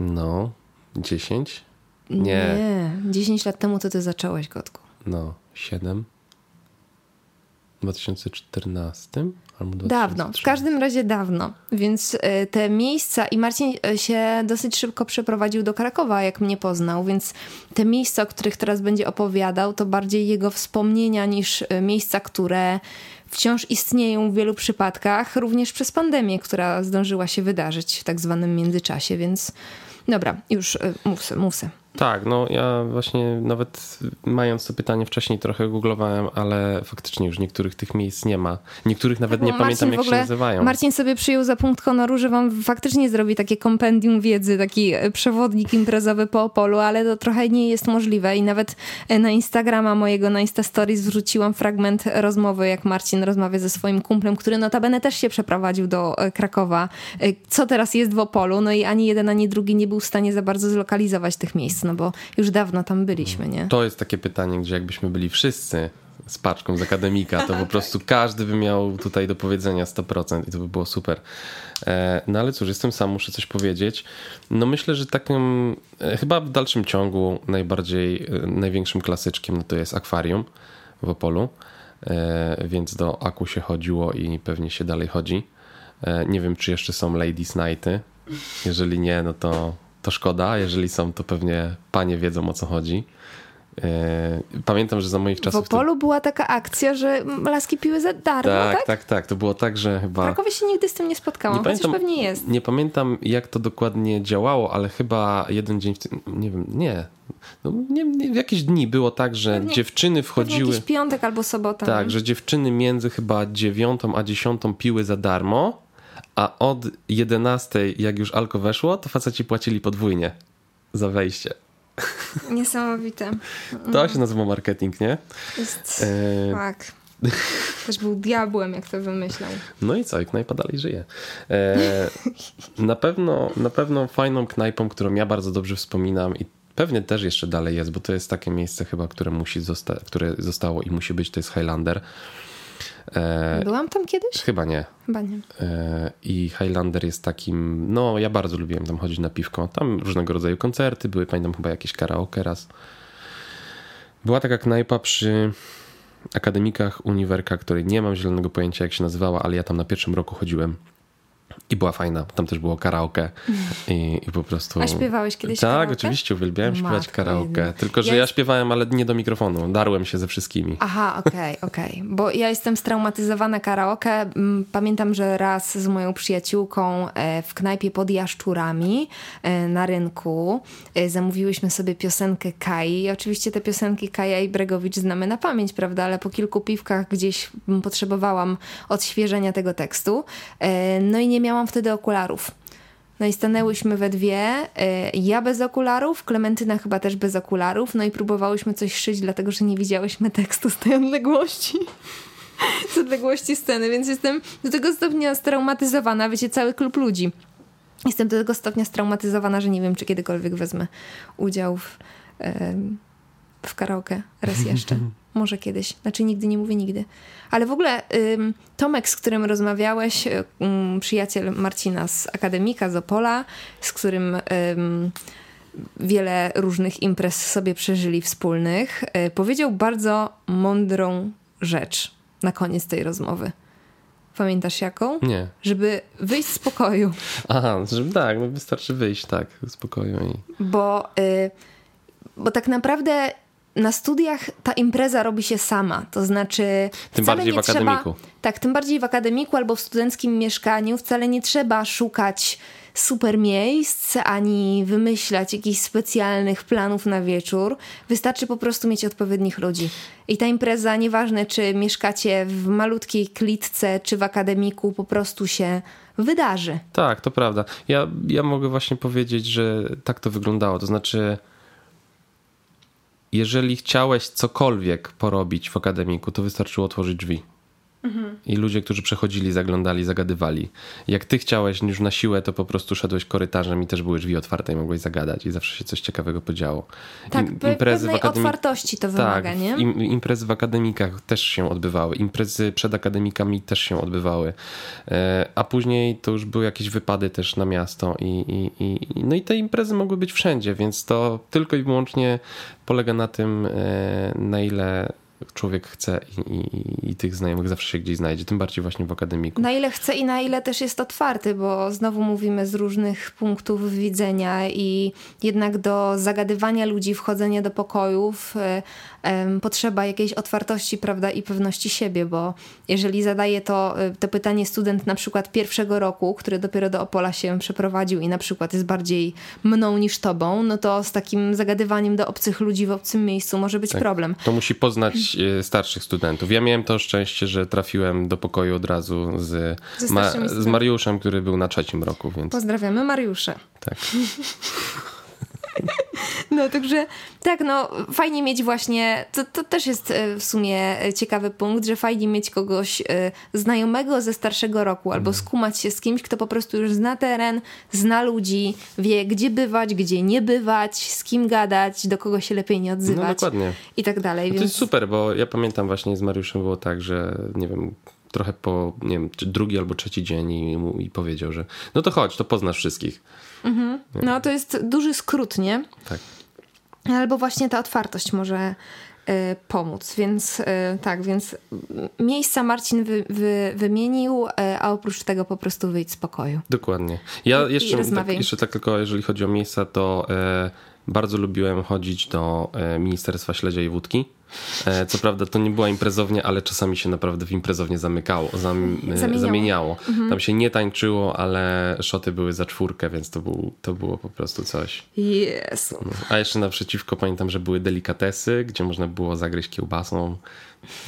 No, 10? Nie. Nie, 10 lat temu to ty zacząłeś, Kotku. No, 7. W 2014 albo 2003. Dawno, w każdym razie dawno. Więc e, te miejsca i Marcin e, się dosyć szybko przeprowadził do Krakowa, jak mnie poznał, więc te miejsca, o których teraz będzie opowiadał, to bardziej jego wspomnienia niż e, miejsca, które wciąż istnieją w wielu przypadkach, również przez pandemię, która zdążyła się wydarzyć w tak zwanym międzyczasie, więc dobra, już mów, mów se. Tak, no ja właśnie nawet mając to pytanie wcześniej trochę googlowałem, ale faktycznie już niektórych tych miejsc nie ma. Niektórych nawet tak, nie pamiętam jak się nazywają. Marcin sobie przyjął za punkt honoru, że wam faktycznie zrobi takie kompendium wiedzy, taki e, przewodnik imprezowy po Opolu, ale to trochę nie jest możliwe i nawet e, na Instagrama mojego, na Insta Stories wrzuciłam fragment rozmowy, jak Marcin rozmawia ze swoim kumplem, który notabene też się przeprowadził do e, Krakowa. Co teraz jest w Opolu? No i ani jeden, ani drugi nie był w stanie za bardzo zlokalizować tych miejsc no bo już dawno tam byliśmy, nie? To jest takie pytanie, gdzie jakbyśmy byli wszyscy z paczką z akademika, to po prostu każdy by miał tutaj do powiedzenia 100% i to by było super. E, no ale cóż, jestem sam, muszę coś powiedzieć. No myślę, że takim e, chyba w dalszym ciągu najbardziej, e, największym klasyczkiem no to jest akwarium w Opolu, więc do Aku się chodziło i pewnie się dalej chodzi. Nie wiem, czy jeszcze są Ladies Nighty. Jeżeli nie, no to to szkoda. Jeżeli są, to pewnie panie wiedzą o co chodzi. E, pamiętam, że za moich czasów. W Opolu to... była taka akcja, że laski piły za darmo, tak? Tak, tak, tak. To było tak, że chyba... W Krakowie się nigdy z tym nie spotkałam, nie pamiętam, pewnie jest. Nie pamiętam, jak to dokładnie działało, ale chyba jeden dzień. Nie wiem, nie. No, nie, nie w jakieś dni było tak, że pewnie, dziewczyny wchodziły... Jakiś piątek albo sobota. Tak, nie? że dziewczyny między chyba dziewiątą a dziesiątą piły za darmo a od 11, jak już alko weszło, to faceci płacili podwójnie za wejście. Niesamowite. To się nazywa marketing, nie? Jest, e... tak. Też był diabłem, jak to wymyślał. No i co, jak knajpa dalej żyje. E... na, pewno, na pewno fajną knajpą, którą ja bardzo dobrze wspominam i pewnie też jeszcze dalej jest, bo to jest takie miejsce chyba, które musi zosta- które zostało i musi być, to jest Highlander. E, Byłam tam kiedyś? Chyba nie. Chyba nie. E, I Highlander jest takim, no ja bardzo lubiłem tam chodzić na piwko. Tam różnego rodzaju koncerty były, pamiętam chyba jakieś karaoke raz. Była taka knajpa przy akademikach Uniwerka, której nie mam zielonego pojęcia jak się nazywała, ale ja tam na pierwszym roku chodziłem. I była fajna. Tam też było karaoke i, i po prostu... A śpiewałeś kiedyś Tak, karaoke? oczywiście, uwielbiałem Matko śpiewać karaoke. Tylko, że ja, ja śpiewałem, ale nie do mikrofonu. Darłem się ze wszystkimi. Aha, okej, okay, okej. Okay. Bo ja jestem straumatyzowana karaoke. Mm, pamiętam, że raz z moją przyjaciółką e, w knajpie pod Jaszczurami e, na rynku e, zamówiłyśmy sobie piosenkę Kai. I oczywiście te piosenki Kaja i Bregowicz znamy na pamięć, prawda? Ale po kilku piwkach gdzieś potrzebowałam odświeżenia tego tekstu. No i nie miałam miałam wtedy okularów. No i stanęłyśmy we dwie, y, ja bez okularów, Klementyna chyba też bez okularów, no i próbowałyśmy coś szyć, dlatego że nie widziałyśmy tekstu z tej odległości. z odległości sceny, więc jestem do tego stopnia straumatyzowana, wiecie, cały klub ludzi. Jestem do tego stopnia straumatyzowana, że nie wiem, czy kiedykolwiek wezmę udział w, w karaoke raz jeszcze. Może kiedyś. Znaczy nigdy nie mówię nigdy. Ale w ogóle ym, Tomek, z którym rozmawiałeś, ym, przyjaciel Marcina z Akademika, z Opola, z którym ym, wiele różnych imprez sobie przeżyli wspólnych, y, powiedział bardzo mądrą rzecz na koniec tej rozmowy. Pamiętasz jaką? Nie. Żeby wyjść z pokoju. Aha, żeby tak, no wystarczy wyjść, tak, z pokoju. I... Bo, y, bo tak naprawdę na studiach ta impreza robi się sama. To znaczy. Tym bardziej w akademiku. Trzeba, tak, tym bardziej w akademiku albo w studenckim mieszkaniu wcale nie trzeba szukać super miejsc, ani wymyślać jakichś specjalnych planów na wieczór. Wystarczy po prostu mieć odpowiednich ludzi. I ta impreza, nieważne czy mieszkacie w malutkiej klitce, czy w akademiku, po prostu się wydarzy. Tak, to prawda. Ja, ja mogę właśnie powiedzieć, że tak to wyglądało. To znaczy, jeżeli chciałeś cokolwiek porobić w akademiku, to wystarczyło otworzyć drzwi. I ludzie, którzy przechodzili, zaglądali, zagadywali. Jak ty chciałeś już na siłę, to po prostu szedłeś korytarzem i też były drzwi otwarte i mogłeś zagadać i zawsze się coś ciekawego podziało. Tak, Im, imprezy w akademik... otwartości to wymaga, tak, nie? Im, imprezy w akademikach też się odbywały. Imprezy przed akademikami też się odbywały. E, a później to już były jakieś wypady też na miasto i, i, i, no i te imprezy mogły być wszędzie, więc to tylko i wyłącznie polega na tym, e, na ile człowiek chce i, i, i, tych znajomych zawsze się gdzieś znajdzie, tym bardziej właśnie w akademiku. Na ile chce i na ile też jest otwarty, bo znowu mówimy z różnych punktów widzenia i jednak do zagadywania ludzi, wchodzenia do pokojów um, potrzeba jakiejś otwartości, prawda, i pewności siebie, bo jeżeli zadaje to, e, to pytanie student na przykład pierwszego roku, który dopiero do Opola się przeprowadził i na przykład jest bardziej mną niż tobą, no to z takim zagadywaniem do obcych ludzi w obcym miejscu może być tak. problem. To musi poznać E, starszych studentów. Ja miałem to szczęście, że trafiłem do pokoju od razu z, Ma z Mariuszem, który był na trzecim roku. Więc... Pozdrawiamy Mariusze. Tak. No, także tak, no fajnie mieć właśnie, to, to też jest e, w sumie ciekawy punkt, że fajnie mieć kogoś e, znajomego ze starszego roku albo mhm. skumać się z kimś, kto po prostu już zna teren, zna ludzi, wie gdzie bywać, gdzie nie bywać, z kim gadać, do kogo się lepiej nie odzywać. No dokładnie. I tak dalej. No, więc... To jest super, bo ja pamiętam właśnie z Mariuszem było tak, że nie wiem, trochę po, nie wiem, drugi albo trzeci dzień i, i powiedział, że no to chodź, to poznasz wszystkich. Mhm. No to jest duży skrót, nie? Tak. Albo właśnie ta otwartość może y, pomóc, więc y, tak, więc miejsca Marcin wy, wy, wymienił, y, a oprócz tego po prostu wyjdź z pokoju. Dokładnie. Ja I, jeszcze, i tak, jeszcze tak tylko, jeżeli chodzi o miejsca, to bardzo lubiłem chodzić do Ministerstwa Śledzia i Wódki E, co prawda to nie była imprezownia, ale czasami się naprawdę w imprezownię zamykało, zam, e, zamieniało. zamieniało. Mhm. Tam się nie tańczyło, ale szoty były za czwórkę, więc to, był, to było po prostu coś. Jezu. No. A jeszcze naprzeciwko pamiętam, że były delikatesy, gdzie można było zagryźć kiełbasą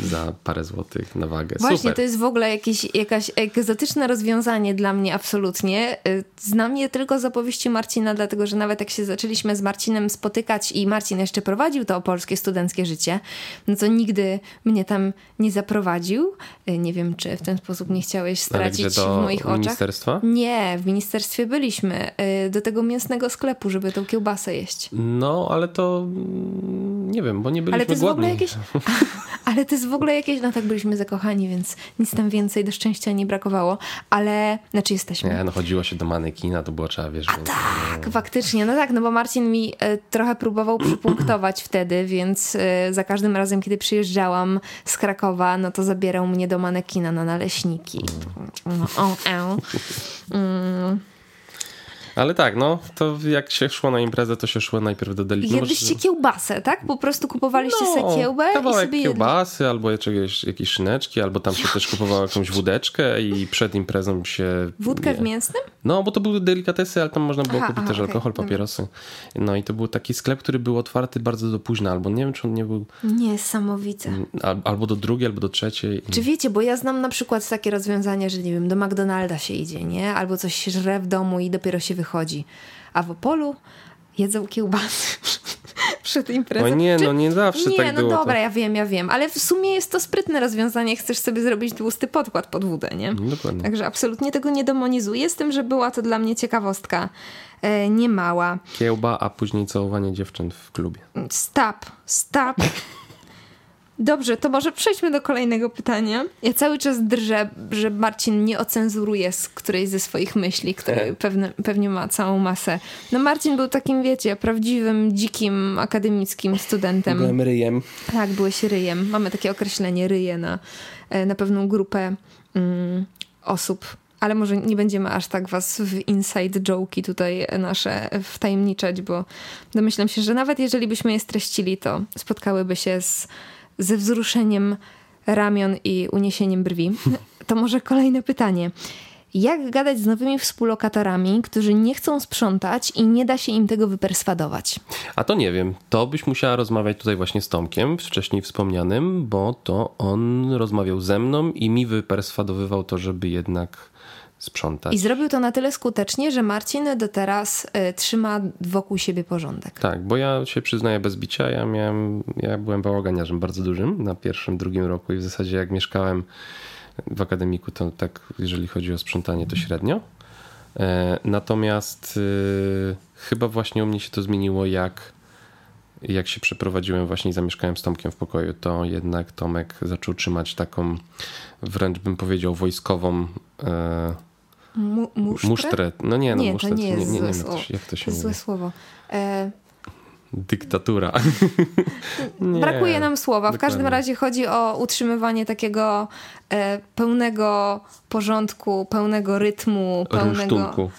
za parę złotych na wagę. Właśnie, Super. to jest w ogóle jakieś, jakaś egzotyczne rozwiązanie dla mnie absolutnie. Y, znam je tylko z opowieści Marcina, dlatego że nawet jak się zaczęliśmy z Marcinem spotykać i Marcin jeszcze prowadził to polskie studenckie życie, no to nigdy mnie tam nie zaprowadził. Y, nie wiem, czy w ten sposób nie chciałeś stracić w moich oczach. ministerstwa? Nie, w ministerstwie byliśmy. Y, do tego mięsnego sklepu, żeby tą kiełbasę jeść. No, ale to mm, nie wiem, bo nie byliśmy ale to jest głodni. W ogóle jakieś... ale to jest w ogóle jakieś, no tak byliśmy zakochani, więc nic tam więcej do szczęścia nie brakowało, ale, znaczy jesteśmy. Nie, no chodziło się do manekina, to było trzeba, wiesz. A więc, tak, faktycznie, no tak, no bo Marcin mi e, trochę próbował przypunktować wtedy, więc za każdym razem, kiedy przyjeżdżałam z Krakowa, no to zabierał mnie do manekina na naleśniki. Mm. No, o, o. Mm. Ale tak, no, to jak się szło na imprezę, to się szło najpierw do deli. Jedliście kiełbasę, tak? Po prostu kupowaliście no, sobie kiełbę i sobie kiełbasy, albo jakieś, jakieś szyneczki, albo tam się też kupowało jakąś wódeczkę i przed imprezą się... Wódkę w mięsnym? No, bo to były delikatesy, ale tam można było aha, kupić aha, też okay, alkohol, papierosy. No i to był taki sklep, który był otwarty bardzo do późna, albo nie wiem, czy on nie był... Niesamowite. Albo do drugiej, albo do trzeciej. Czy wiecie, bo ja znam na przykład takie rozwiązanie, że nie wiem, do McDonalda się idzie, nie? Albo coś się żre w domu i dopiero się wychodzi. A w Opolu jedzą kiełbasy przed imprezą. O nie, Czy... no nie zawsze nie, tak no było. Nie, no dobra, to... ja wiem, ja wiem, ale w sumie jest to sprytne rozwiązanie. Chcesz sobie zrobić tłusty podkład pod wódę, nie? Dokładnie. Także absolutnie tego nie demonizuję, z tym, że była to dla mnie ciekawostka e, niemała. Kiełba, a później całowanie dziewczyn w klubie. Stop, stop. Dobrze, to może przejdźmy do kolejnego pytania. Ja cały czas drżę, że Marcin nie ocenzuruje z którejś ze swoich myśli, które pewne, pewnie ma całą masę. No Marcin był takim, wiecie, prawdziwym, dzikim, akademickim studentem. Byłem ryjem. Tak, byłeś ryjem. Mamy takie określenie ryje na, e, na pewną grupę mm, osób. Ale może nie będziemy aż tak was w inside joke'i tutaj nasze wtajemniczać, bo domyślam się, że nawet jeżeli byśmy je streścili, to spotkałyby się z ze wzruszeniem ramion i uniesieniem brwi. To może kolejne pytanie. Jak gadać z nowymi współlokatorami, którzy nie chcą sprzątać i nie da się im tego wyperswadować? A to nie wiem. To byś musiała rozmawiać tutaj właśnie z Tomkiem, wcześniej wspomnianym, bo to on rozmawiał ze mną i mi wyperswadowywał to, żeby jednak sprzątać. I zrobił to na tyle skutecznie, że Marcin do teraz y, trzyma wokół siebie porządek. Tak, bo ja się przyznaję bez bicia, ja miałem, ja byłem bałaganiarzem bardzo dużym na pierwszym, drugim roku i w zasadzie jak mieszkałem w akademiku, to tak jeżeli chodzi o sprzątanie, to średnio. E, natomiast y, chyba właśnie u mnie się to zmieniło, jak, jak się przeprowadziłem właśnie i zamieszkałem z Tomkiem w pokoju, to jednak Tomek zaczął trzymać taką wręcz bym powiedział wojskową e, Mu, musztrę? No nie, no nie, musztret, to nie jest nie, nie, nie, słowo. jak to się to mówi? złe słowo. E... Dyktatura. Brakuje nam słowa. W dokładnie. każdym razie chodzi o utrzymywanie takiego e, pełnego porządku, pełnego rytmu, pełnego... Rynsztunku.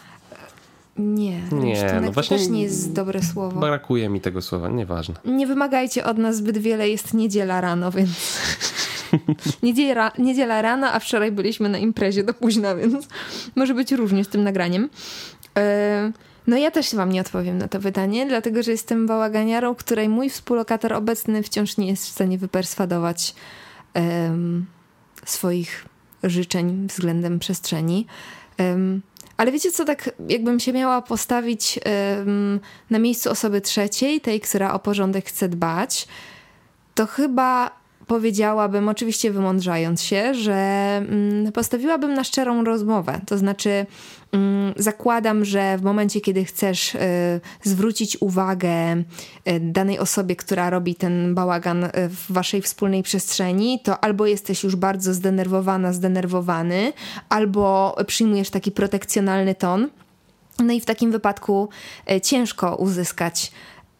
Nie, Nie, no właśnie też nie jest dobre słowo. Brakuje mi tego słowa, nieważne. Nie wymagajcie od nas zbyt wiele, jest niedziela rano, więc... niedziela, rano, a wczoraj byliśmy na imprezie do późna, więc może być różnie z tym nagraniem. E, no ja też wam nie odpowiem na to pytanie, dlatego że jestem bałaganiarą, której mój współlokator obecny wciąż nie jest w stanie wyperswadować swoich życzeń względem przestrzeni. Ale wiecie co, tak jakbym się miała postawić na miejscu osoby trzeciej, tej, która o porządek chce dbać, to chyba powiedziałabym, oczywiście wymądrzając się, że mm, postawiłabym na szczerą rozmowę. To znaczy, mm, zakładam, że w momencie, kiedy chcesz y, zwrócić uwagę y, danej osobie, która robi ten bałagan y, w waszej wspólnej przestrzeni, to albo jesteś już bardzo zdenerwowana, zdenerwowany, albo przyjmujesz taki protekcjonalny ton. No i w takim wypadku ciężko uzyskać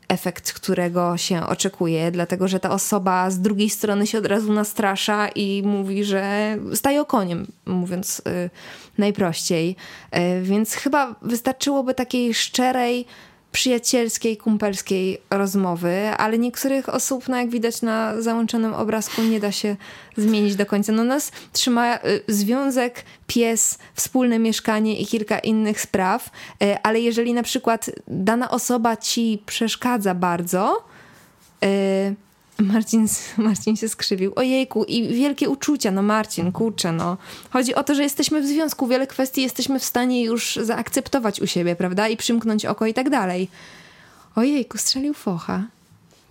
efekt, którego się oczekuje, dlatego że ta osoba z drugiej strony się od razu nastrasza i mówi, że staje okoniem, mówiąc y, najprościej. Y, więc chyba wystarczyłoby takiej szczerej, przyjacielskiej, kumpelskiej rozmowy, ale niektórych osób, no jak widać na załączonym obrazku, nie da się zmienić do końca. No nas trzyma y, związek, pies, wspólne mieszkanie i kilka innych spraw, y, ale jeżeli na przykład dana osoba ci przeszkadza bardzo, y, Marcin, Marcin się skrzywił. Ojejku, i wielkie uczucia. No Marcin, kurczę, no. Chodzi o to, że jesteśmy w związku. Wiele kwestii jesteśmy w stanie już zaakceptować u siebie, prawda? I przymknąć oko i tak dalej. Ojejku, strzelił focha.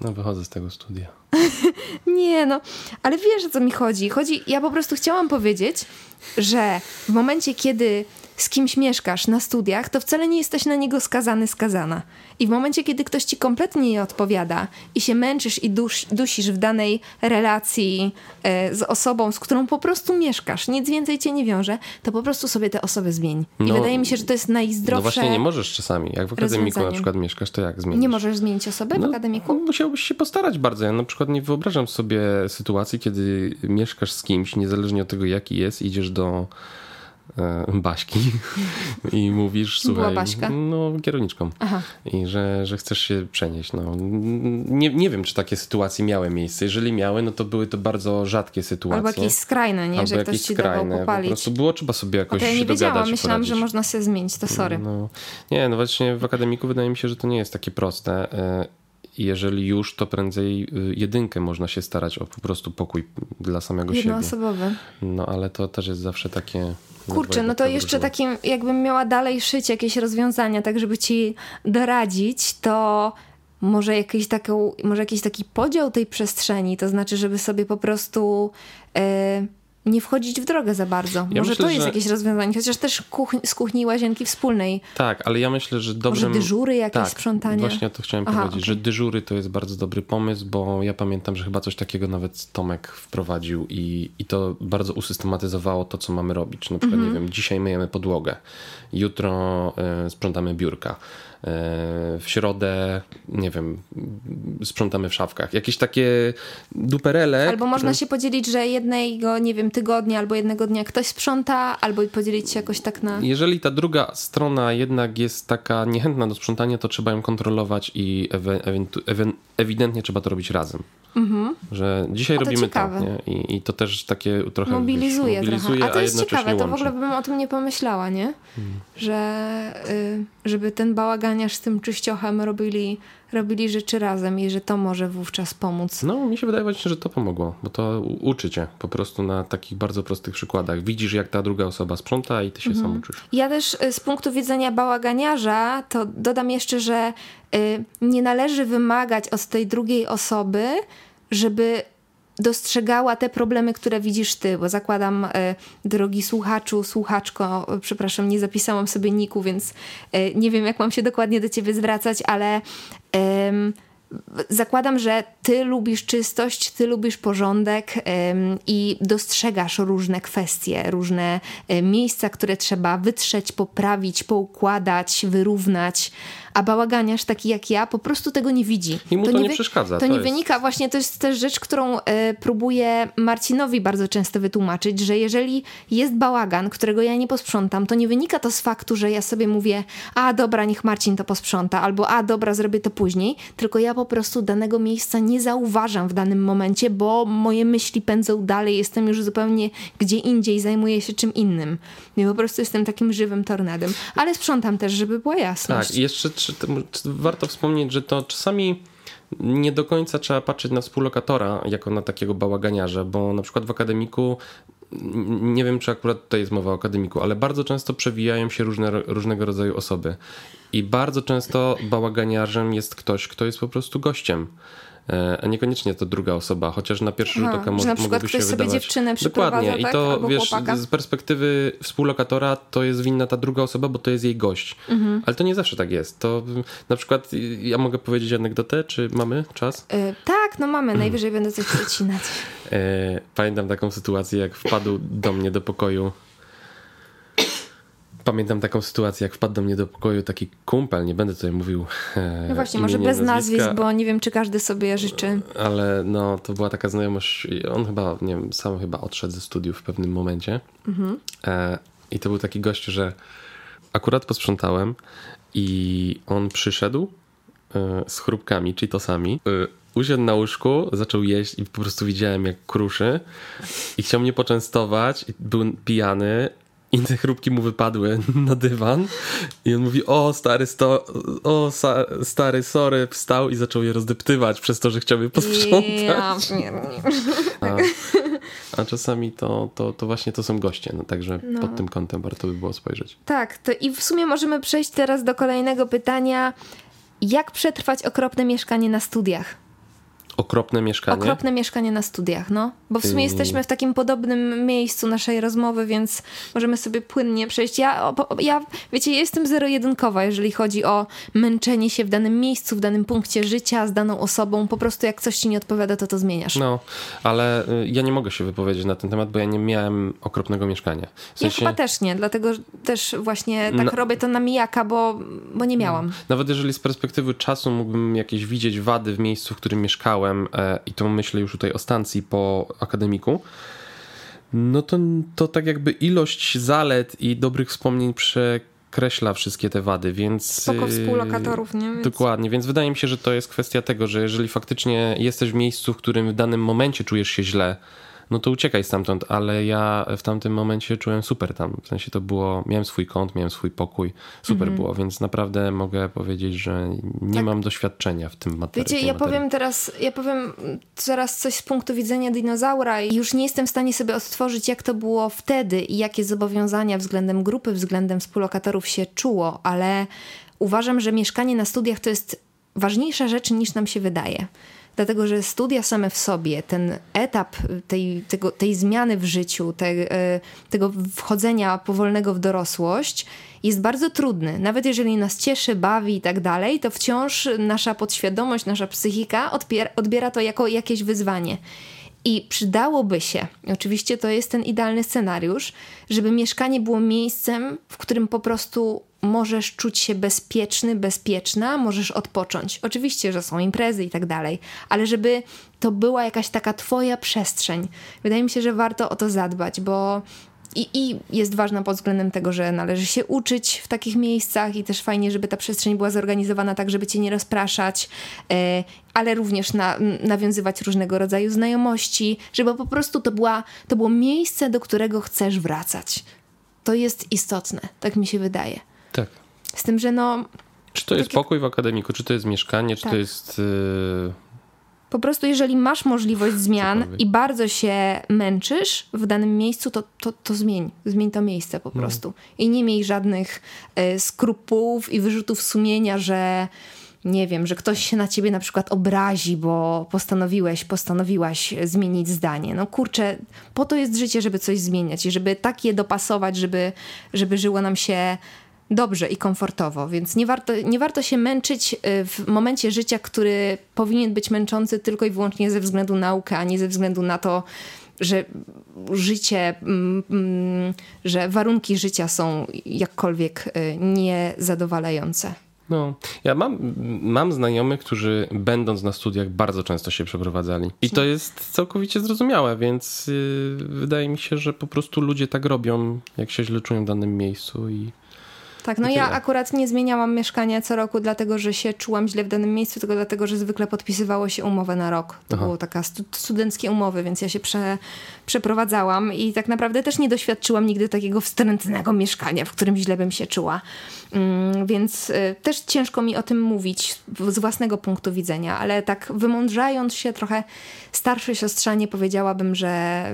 No wychodzę z tego studia. Nie, no, ale wiesz o co mi chodzi. Chodzi, ja po prostu chciałam powiedzieć, że w momencie, kiedy z kimś mieszkasz na studiach, to wcale nie jesteś na niego skazany, skazana. I w momencie, kiedy ktoś ci kompletnie nie odpowiada i się męczysz i dusz, dusisz w danej relacji e, z osobą, z którą po prostu mieszkasz, nic więcej cię nie wiąże, to po prostu sobie te osoby zmień. I No, wydaje mi się, że to jest najzdrowsze. No właśnie nie możesz czasami. Jak w akademiku na przykład mieszkasz, to jak zmienisz? Nie możesz zmienić osoby w No, akademiku? Musiałbyś się postarać bardzo. Ja na przykład nie wyobrażam sobie sytuacji, kiedy mieszkasz z kimś, niezależnie od tego jaki jest, idziesz do Baśki i mówisz, słuchaj, no kierowniczką Aha. i że, że chcesz się przenieść. No, nie, nie wiem, czy takie sytuacje miały miejsce. Jeżeli miały, no to były to bardzo rzadkie sytuacje. Albo jakieś skrajne, nie? Albo że ktoś ci dawał skrajne. Po popalić. prostu było trzeba sobie jakoś Okej, nie dogadać wiedziałam, myślałam, poradzić. że można się zmienić, to sorry. No, nie, no właśnie w akademiku wydaje mi się, że to nie jest takie proste. E, Jeżeli już, to prędzej y, jedynkę można się starać o po prostu pokój dla samego siebie. Jednoosobowy. No ale to też jest zawsze takie. Kurczę, no to jeszcze takim, jakbym miała dalej szyć jakieś rozwiązania, tak żeby ci doradzić, to może, jakiś taką, może jakiś taki podział tej przestrzeni, to znaczy, żeby sobie po prostu e, nie wchodzić w drogę za bardzo. Ja może myślę, to jest że... jakieś rozwiązanie, chociaż też kuchni, z kuchni łazienki wspólnej. Tak, ale ja myślę, że dobrym... Może dyżury jakieś tak, sprzątanie? właśnie to chciałem Aha, powiedzieć, okay. że dyżury to jest bardzo dobry pomysł, bo ja pamiętam, że chyba coś takiego nawet Tomek wprowadził i, i to bardzo usystematyzowało to, co mamy robić. Na przykład, mm -hmm. nie wiem, dzisiaj myjemy podłogę, jutro y, sprzątamy biurka w środę, nie wiem, sprzątamy w szafkach. Jakieś takie duperele. Albo można się podzielić, że jednego, nie wiem, tygodnia albo jednego dnia ktoś sprząta, albo podzielić się jakoś tak na... Jeżeli ta druga strona jednak jest taka niechętna do sprzątania, to trzeba ją kontrolować i ewidentnie trzeba to robić razem. Mhm. Że dzisiaj robimy ciekawe. to. Nie? I, I, to też takie trochę mobilizuje. Wiesz, mobilizuje trochę. A to jest ciekawe, to w ogóle bym o tym nie pomyślała, nie? Hmm. Że y, żeby ten bałaganiarz z tym czyściochem robili, robili rzeczy razem i że to może wówczas pomóc. No, mi się wydaje właśnie, że to pomogło, bo to uczy cię po prostu na takich bardzo prostych przykładach. Widzisz, jak ta druga osoba sprząta i ty się mhm. sam uczysz. Ja też y, z punktu widzenia bałaganiarza, to dodam jeszcze, że y, nie należy wymagać od tej drugiej osoby, żeby dostrzegała te problemy, które widzisz ty, bo zakładam, e, drogi słuchaczu, słuchaczko, przepraszam, nie zapisałam sobie niku, więc e, nie wiem, jak mam się dokładnie do ciebie zwracać, ale zakładam, że ty lubisz czystość, ty lubisz porządek i dostrzegasz różne kwestie, różne e, miejsca, które trzeba wytrzeć, poprawić, poukładać, wyrównać a bałaganiarz taki jak ja po prostu tego nie widzi. I mu to, to nie, przeszkadza. To, nie jest... wynika, właśnie to jest też rzecz, którą e, próbuję Marcinowi bardzo często wytłumaczyć, że jeżeli jest bałagan, którego ja nie posprzątam, to nie wynika to z faktu, że ja sobie mówię, a dobra, niech Marcin to posprząta, albo a dobra, zrobię to później, tylko ja po prostu danego miejsca nie zauważam w danym momencie, bo moje myśli pędzą dalej, jestem już zupełnie gdzie indziej, zajmuję się czym innym. I po prostu jestem takim żywym tornadem. Ale sprzątam też, żeby była jasność. Tak, jeszcze czy, czy warto wspomnieć, że to czasami nie do końca trzeba patrzeć na współlokatora jako na takiego bałaganiarza, bo na przykład w akademiku nie wiem, czy akurat tutaj jest mowa o akademiku, ale bardzo często przewijają się różne, różnego rodzaju osoby. I bardzo często bałaganiarzem jest ktoś, kto jest po prostu gościem. E, a niekoniecznie to druga osoba, chociaż na pierwszy rzut oka może, mogłoby się sobie wydawać. dziewczynę Dokładnie. I to tak? wiesz, chłopaka. z perspektywy współlokatora to jest winna ta druga osoba, bo to jest jej gość. Mhm. Ale to nie zawsze tak jest. To na przykład ja mogę powiedzieć anegdotę, czy mamy czas? Yy, tak, no mamy. Najwyżej będę coś przecinać. Yy, pamiętam taką sytuację, jak wpadł do mnie do pokoju Pamiętam taką sytuację, jak wpadł do mnie do pokoju taki kumpel, nie będę tutaj mówił. E, no właśnie, może bez nazwisk, bo nie wiem, czy każdy sobie życzy. Ale no, to była taka znajomość. On chyba, nie wiem, sam chyba odszedł ze studiów w pewnym momencie. Mhm. E, I to był taki gość, że akurat posprzątałem i on przyszedł e, z chrupkami, cheetosami. E, usiadł na łóżku, zaczął jeść i po prostu widziałem jak kruszy i chciał mnie poczęstować. Był pijany, i te chrupki mu wypadły na dywan i on mówi, o stary, sto, o stary, sorry, wstał i zaczął je rozdeptywać przez to, że chciał je posprzątać. Ja, a, a czasami to, to, to właśnie to są goście, no, także no. pod tym kątem warto by było spojrzeć. Tak, to i w sumie możemy przejść teraz do kolejnego pytania. Jak przetrwać okropne mieszkanie na studiach? Okropne mieszkanie? Okropne mieszkanie na studiach, no. Bo w sumie jesteśmy w takim podobnym miejscu naszej rozmowy, więc możemy sobie płynnie przejść. Ja, ja wiecie, jestem zero-jedynkowa, jeżeli chodzi o męczenie się w danym miejscu, w danym punkcie życia, z daną osobą. Po prostu jak coś ci nie odpowiada, to to zmieniasz. No, ale y, ja nie mogę się wypowiedzieć na ten temat, bo ja nie miałem okropnego mieszkania. W sensie... Ja chyba też nie, dlatego też właśnie tak no. robię to na mijaka, bo, bo nie miałam. No. Nawet jeżeli z perspektywy czasu mógłbym jakieś widzieć wady w miejscu, w którym mieszkałem, E, i to myślę już tutaj o stacji po akademiku, no to, to tak jakby ilość zalet i dobrych wspomnień przekreśla wszystkie te wady, więc... Spoko współlokatorów, nie? Więc... Dokładnie, więc wydaje mi się, że to jest kwestia tego, że jeżeli faktycznie jesteś w miejscu, w którym w danym momencie czujesz się źle, no to uciekaj stamtąd, ale ja w tamtym momencie czułem super tam. W sensie to było, miałem swój kąt, miałem swój pokój, super mhm. było, więc naprawdę mogę powiedzieć, że nie tak. mam doświadczenia w tym materiale. Wiecie, ja powiem teraz, ja powiem teraz coś z punktu widzenia dinozaura i już nie jestem w stanie sobie odtworzyć, jak to było wtedy i jakie zobowiązania względem grupy, względem współlokatorów się czuło, ale uważam, że mieszkanie na studiach to jest ważniejsza rzecz niż nam się wydaje. Dlatego, że studia same w sobie, ten etap tej, tego, tej zmiany w życiu, te, tego wchodzenia powolnego w dorosłość jest bardzo trudny. Nawet jeżeli nas cieszy, bawi i tak dalej, to wciąż nasza podświadomość, nasza psychika odbiera, odbiera to jako jakieś wyzwanie. I przydałoby się, oczywiście to jest ten idealny scenariusz, żeby mieszkanie było miejscem, w którym po prostu możesz czuć się bezpieczny, bezpieczna, możesz odpocząć. Oczywiście, że są imprezy i tak dalej, ale żeby to była jakaś taka twoja przestrzeń. Wydaje mi się, że warto o to zadbać, bo i, I, jest ważna pod względem tego, że należy się uczyć w takich miejscach i też fajnie, żeby ta przestrzeń była zorganizowana tak, żeby cię nie rozpraszać, e, ale również na, nawiązywać różnego rodzaju znajomości, żeby po prostu to, była, to było miejsce, do którego chcesz wracać. To jest istotne, tak mi się wydaje. Tak. Z tym, że no. Czy to jest takie... pokój w akademiku, czy to jest mieszkanie, czy tak. to jest. Yy po prostu, jeżeli masz możliwość zmian i bardzo się męczysz w danym miejscu, to, to, to zmień. Zmień to miejsce po no. prostu. I nie miej żadnych y, skrupułów i wyrzutów sumienia, że nie wiem, że ktoś się na ciebie na przykład obrazi, bo postanowiłeś, postanowiłaś zmienić zdanie. No kurczę, po to jest życie, żeby coś zmieniać i żeby tak je dopasować, żeby, żeby żyło nam się dobrze i komfortowo, więc nie warto, nie warto się męczyć y, w momencie życia, który powinien być męczący tylko i wyłącznie ze względu na naukę, a nie ze względu na to, że życie, mm, mm, że warunki życia są jakkolwiek y, niezadowalające. No, ja mam, mam znajomych, którzy będąc na studiach bardzo często się przeprowadzali. I to jest całkowicie zrozumiałe, więc yy, wydaje mi się, że po prostu ludzie tak robią, jak się źle czują w danym miejscu i tak, no ja akurat nie zmieniałam mieszkania co roku, dlatego że się czułam źle w danym miejscu, tylko dlatego, że zwykle podpisywało się umowę na rok. To Aha. było taka stu studenckie umowy, więc ja się prze, przeprowadzałam i tak naprawdę też nie doświadczyłam nigdy takiego wstrętnego mieszkania, w którym źle bym się czuła. Mm, więc y, też ciężko mi o tym mówić z własnego punktu widzenia, ale tak wymądrzając się trochę starszej siostrzanie powiedziałabym, że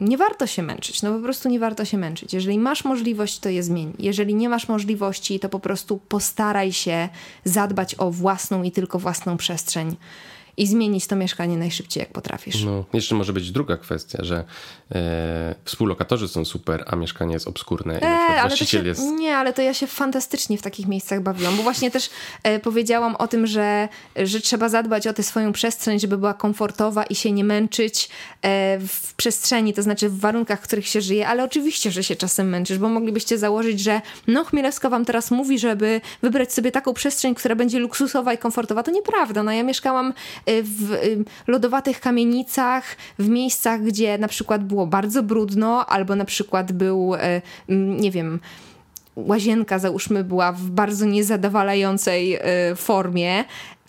nie warto się męczyć. No po prostu nie warto się męczyć. Jeżeli masz możliwość, to je zmień. Jeżeli nie masz możliwości, to po prostu postaraj się zadbać o własną i tylko własną przestrzeń i zmienić to mieszkanie najszybciej, jak potrafisz. No, jeszcze może być druga kwestia, że e, współlokatorzy są super, a mieszkanie jest obskurne e, i właściciel się, jest... Nie, ale to ja się fantastycznie w takich miejscach bawiłam, bo właśnie też e, powiedziałam o tym, że, że trzeba zadbać o tę swoją przestrzeń, żeby była komfortowa i się nie męczyć e, w przestrzeni, to znaczy w warunkach, w których się żyje, ale oczywiście, że się czasem męczysz, bo moglibyście założyć, że no Chmielewska wam teraz mówi, żeby wybrać sobie taką przestrzeń, która będzie luksusowa i komfortowa. To nieprawda. No ja mieszkałam w y, lodowatych kamienicach, w miejscach, gdzie na przykład było bardzo brudno, albo na przykład był, y, nie wiem, łazienka, załóżmy, była w bardzo niezadowalającej formie,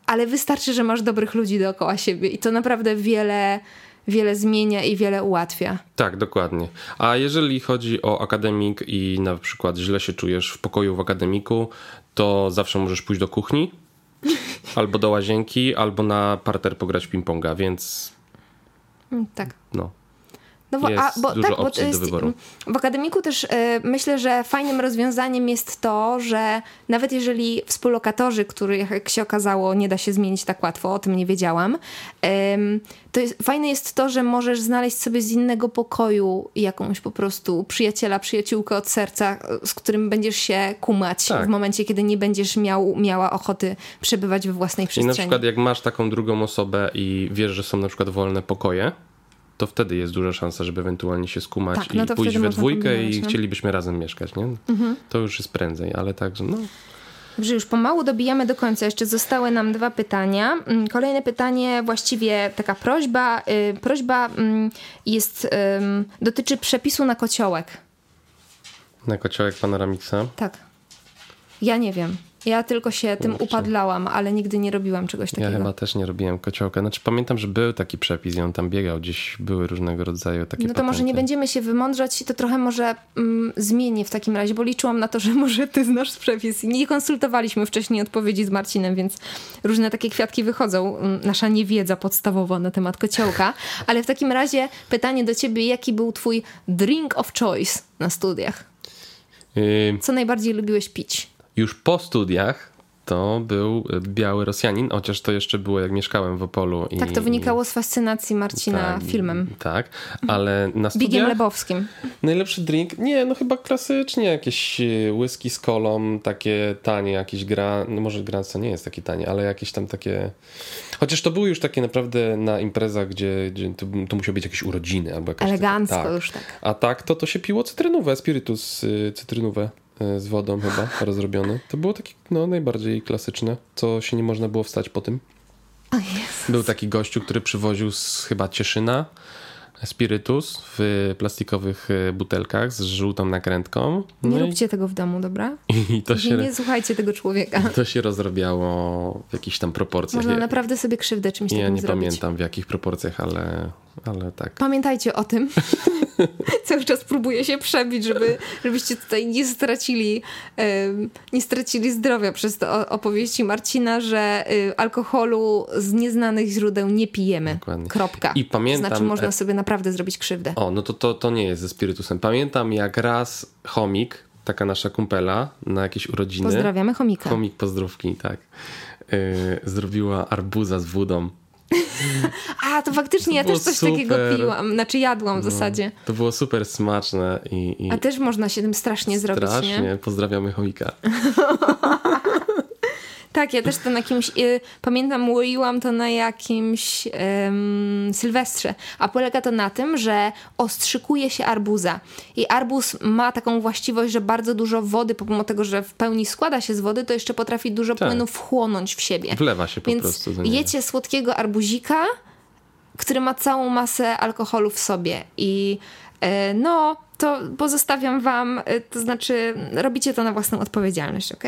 ale wystarczy, że masz dobrych ludzi dookoła siebie i to naprawdę wiele wiele zmienia i wiele ułatwia. Tak, dokładnie. A jeżeli chodzi o akademik i na przykład źle się czujesz w pokoju w akademiku, to zawsze możesz pójść do kuchni albo do łazienki, albo na parter pograć ping-ponga, więc. Tak. No. No bo, jest a, bo, dużo tak, opcji bo jest, do wyboru. W akademiku też y, myślę, że fajnym rozwiązaniem jest to, że nawet jeżeli współlokatorzy, których jak się okazało nie da się zmienić tak łatwo, o tym nie wiedziałam, y, to jest, fajne jest to, że możesz znaleźć sobie z innego pokoju jakąś po prostu przyjaciela, przyjaciółkę od serca, z którym będziesz się kumać tak. w momencie, kiedy nie będziesz miał, miała ochoty przebywać we własnej przestrzeni. I na przykład jak masz taką drugą osobę i wiesz, że są na przykład wolne pokoje, to wtedy jest duża szansa, żeby ewentualnie się skumać tak, no i pójść we dwójkę i no. chcielibyśmy razem mieszkać, nie? Mhm. To już jest prędzej, ale także no... Dobrze, już pomału dobijamy do końca. Jeszcze zostały nam dwa pytania. Mm, kolejne pytanie, właściwie taka prośba. Yy, prośba yy, jest, dotyczy przepisu na kociołek. Na kociołek panoramiksa? Tak. Ja nie wiem. Ja tylko się tym upadlałam, ale nigdy nie robiłam czegoś takiego. Ja chyba też nie robiłem kociołka. Znaczy pamiętam, że był taki przepis i on tam biegał, gdzieś były różnego rodzaju takie No to patenty. może nie będziemy się wymądrzać, to trochę może mm, zmienię w takim razie, bo liczyłam na to, że może ty znasz przepis. Nie konsultowaliśmy wcześniej odpowiedzi z Marcinem, więc różne takie kwiatki wychodzą. Mm, nasza niewiedza podstawowa na temat kociołka. Ale w takim razie pytanie do ciebie, jaki był twój drink of choice na studiach? Co najbardziej lubiłeś pić? Już po studiach to był biały Rosjanin, chociaż to jeszcze było jak mieszkałem w Opolu. I, tak, to wynikało z fascynacji Marcina tak, filmem. Tak, ale na studiach... Bigiem Lebowskim. Najlepszy drink? Nie, no chyba klasycznie jakieś e, whisky z kolą, takie tanie, jakieś gra... No może Granca nie jest takie tanie, ale jakieś tam takie... Chociaż to były już takie naprawdę na imprezach, gdzie, gdzie to, to musiały być jakieś urodziny albo jakaś... Elegancko tak. już tak. A tak, to to się piło cytrynowe, spirytus y, cytrynowe. E, z wodą chyba rozrobiony. To było takie no, najbardziej klasyczne, co się nie można było wstać po tym. Oh, Był taki gościu, który przywoził z chyba Cieszyna spirytus w plastikowych e, butelkach z żółtą nakrętką. No nie róbcie tego w domu, dobra? I to się, nie słuchajcie tego człowieka. To się rozrabiało w jakichś tam proporcjach. Można naprawdę sobie krzywdę czymś ja takim nie zrobić. pamiętam w jakich proporcjach, ale, ale tak. Pamiętajcie o tym. Cały czas próbuję się przebić, żeby, żebyście tutaj nie stracili, nie stracili zdrowia przez te opowieści Marcina, że y, alkoholu z nieznanych źródeł nie pijemy. Dokładnie. Kropka. I pamiętam, znaczy można e, sobie naprawdę zrobić krzywdę. O, no to, to, to nie jest ze spirytusem. Pamiętam jak raz chomik, taka nasza kumpela na jakieś urodziny. Pozdrawiamy chomika. Chomik pozdrówki, tak. Yy, zrobiła arbuza z wodą. A, to faktycznie to ja też coś super. takiego piłam, znaczy jadłam w no, zasadzie. To było super smaczne. I, i A też można się tym strasznie, strasznie zrobić, Strasznie, pozdrawiamy chomika. Tak, ja też to na jakimś, y, pamiętam, łoiłam to na jakimś y, sylwestrze, a polega to na tym, że ostrzykuje się arbuza i arbuz ma taką właściwość, że bardzo dużo wody, pomimo tego, że w pełni składa się z wody, to jeszcze potrafi dużo tak. płynu wchłonąć w siebie. Wlewa się po Więc prostu. Więc jecie słodkiego arbuzika, który ma całą masę alkoholu w sobie i y, no, to pozostawiam wam, y, to znaczy robicie to na własną odpowiedzialność, ok?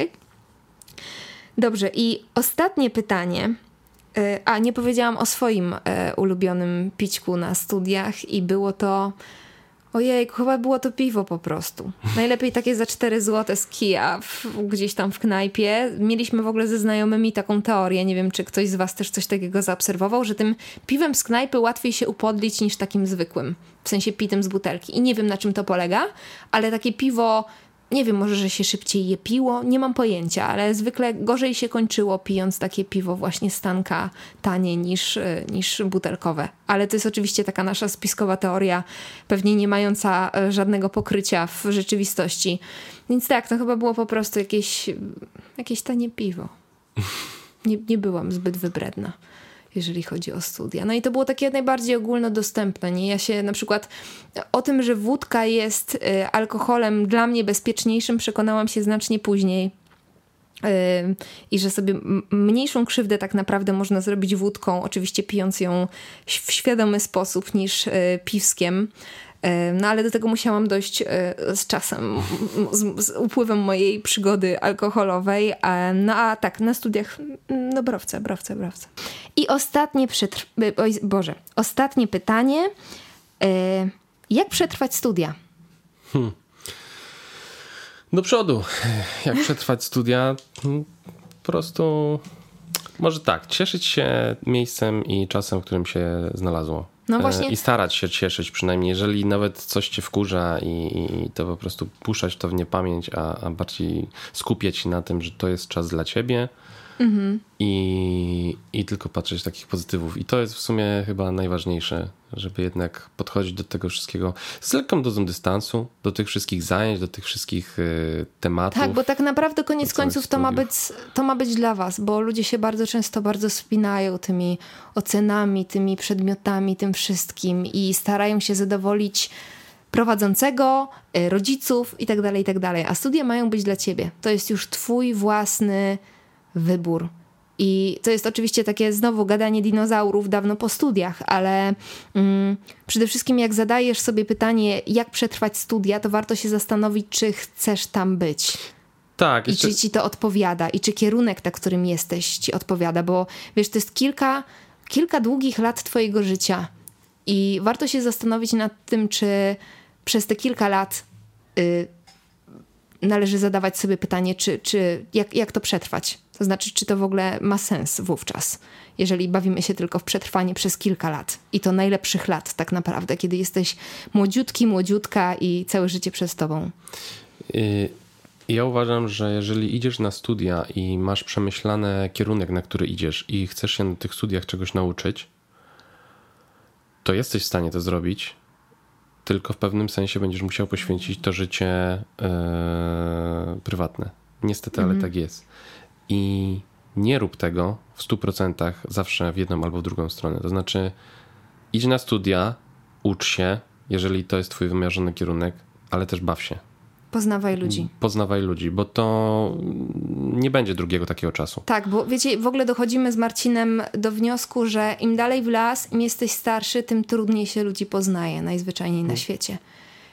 Dobrze, i ostatnie pytanie. E, a, nie powiedziałam o swoim e, ulubionym pićku na studiach i było to... Ojej, chyba było to piwo po prostu. Najlepiej takie za 4 zł z kija w, gdzieś tam w knajpie. Mieliśmy w ogóle ze znajomymi taką teorię, nie wiem czy ktoś z was też coś takiego zaobserwował, że tym piwem z knajpy łatwiej się upodlić niż takim zwykłym. W sensie pitym z butelki. I nie wiem na czym to polega, ale takie piwo nie wiem, może, że się szybciej je piło, nie mam pojęcia, ale zwykle gorzej się kończyło pijąc takie piwo właśnie stanka tanie niż, e, niż butelkowe. Ale to jest oczywiście taka nasza spiskowa teoria, pewnie nie mająca e, żadnego pokrycia w rzeczywistości. Więc tak, to chyba było po prostu jakieś, jakieś tanie piwo. Nie, nie byłam zbyt wybredna jeżeli chodzi o studia. No i to było takie najbardziej ogólnodostępne. Nie? Ja się na przykład o tym, że wódka jest y, alkoholem dla mnie bezpieczniejszym, przekonałam się znacznie później. Y, I że sobie mniejszą krzywdę tak naprawdę można zrobić wódką, oczywiście pijąc ją w świadomy sposób niż y, piwskiem. No ale do tego musiałam dojść e, z czasem, z, z upływem mojej przygody alkoholowej. No a tak, na studiach, no browce, browce, browce. I ostatnie przetrw... Oj, Boże, ostatnie pytanie. E, jak przetrwać studia? Hmm. Do przodu. Jak przetrwać studia? Hmm, po prostu może tak, cieszyć się miejscem i czasem, w którym się znalazło. No e, właśnie. I starać się cieszyć przynajmniej, jeżeli nawet coś cię wkurza i, i to po prostu puszczać to w niepamięć, a, a bardziej skupiać się na tym, że to jest czas dla ciebie mhm. i, i tylko patrzeć takich pozytywów. I to jest w sumie chyba najważniejsze, żeby jednak podchodzić do tego wszystkiego z lekką dozą dystansu, do tych wszystkich zajęć, do tych wszystkich y, tematów. Tak, bo tak naprawdę koniec końców to ma, być, to ma być dla was, bo ludzie się bardzo często bardzo spinają tymi ocenami, tymi przedmiotami, tym wszystkim i starają się zadowolić prowadzącego, y, rodziców itd., tak itd. Tak A studia mają być dla ciebie. To jest już twój własny wybór. I to jest oczywiście takie znowu gadanie dinozaurów dawno po studiach, ale mm, przede wszystkim jak zadajesz sobie pytanie, jak przetrwać studia, to warto się zastanowić, czy chcesz tam być. Tak. Jeszcze... I czy ci to odpowiada, i czy kierunek, na którym jesteś, ci odpowiada, bo wiesz, to jest kilka, kilka długich lat twojego życia. I warto się zastanowić nad tym, czy przez te kilka lat y, należy zadawać sobie pytanie, czy, czy jak, jak to przetrwać to znaczy, czy to w ogóle ma sens wówczas, jeżeli bawimy się tylko w przetrwanie przez kilka lat i to najlepszych lat tak naprawdę, kiedy jesteś młodziutki, młodziutka i całe życie przed tobą. Yy, Ja uważam, że jeżeli idziesz na studia i masz przemyślany kierunek, na który idziesz i chcesz się na tych studiach czegoś nauczyć, to jesteś w stanie to zrobić, tylko w pewnym sensie będziesz musiał poświęcić to życie yy, prywatne. Niestety, ale tak jest. I nie rób tego w 100% zawsze w jedną albo w drugą stronę. To znaczy, idź na studia, ucz się, jeżeli to jest twój wymierzony kierunek, ale też baw się. Poznawaj ludzi. Poznawaj ludzi, bo to nie będzie drugiego takiego czasu. Tak, bo wiecie, w ogóle dochodzimy z Marcinem do wniosku, że im dalej w las, im jesteś starszy, tym trudniej się ludzi poznaje najzwyczajniej na Hmm. świecie.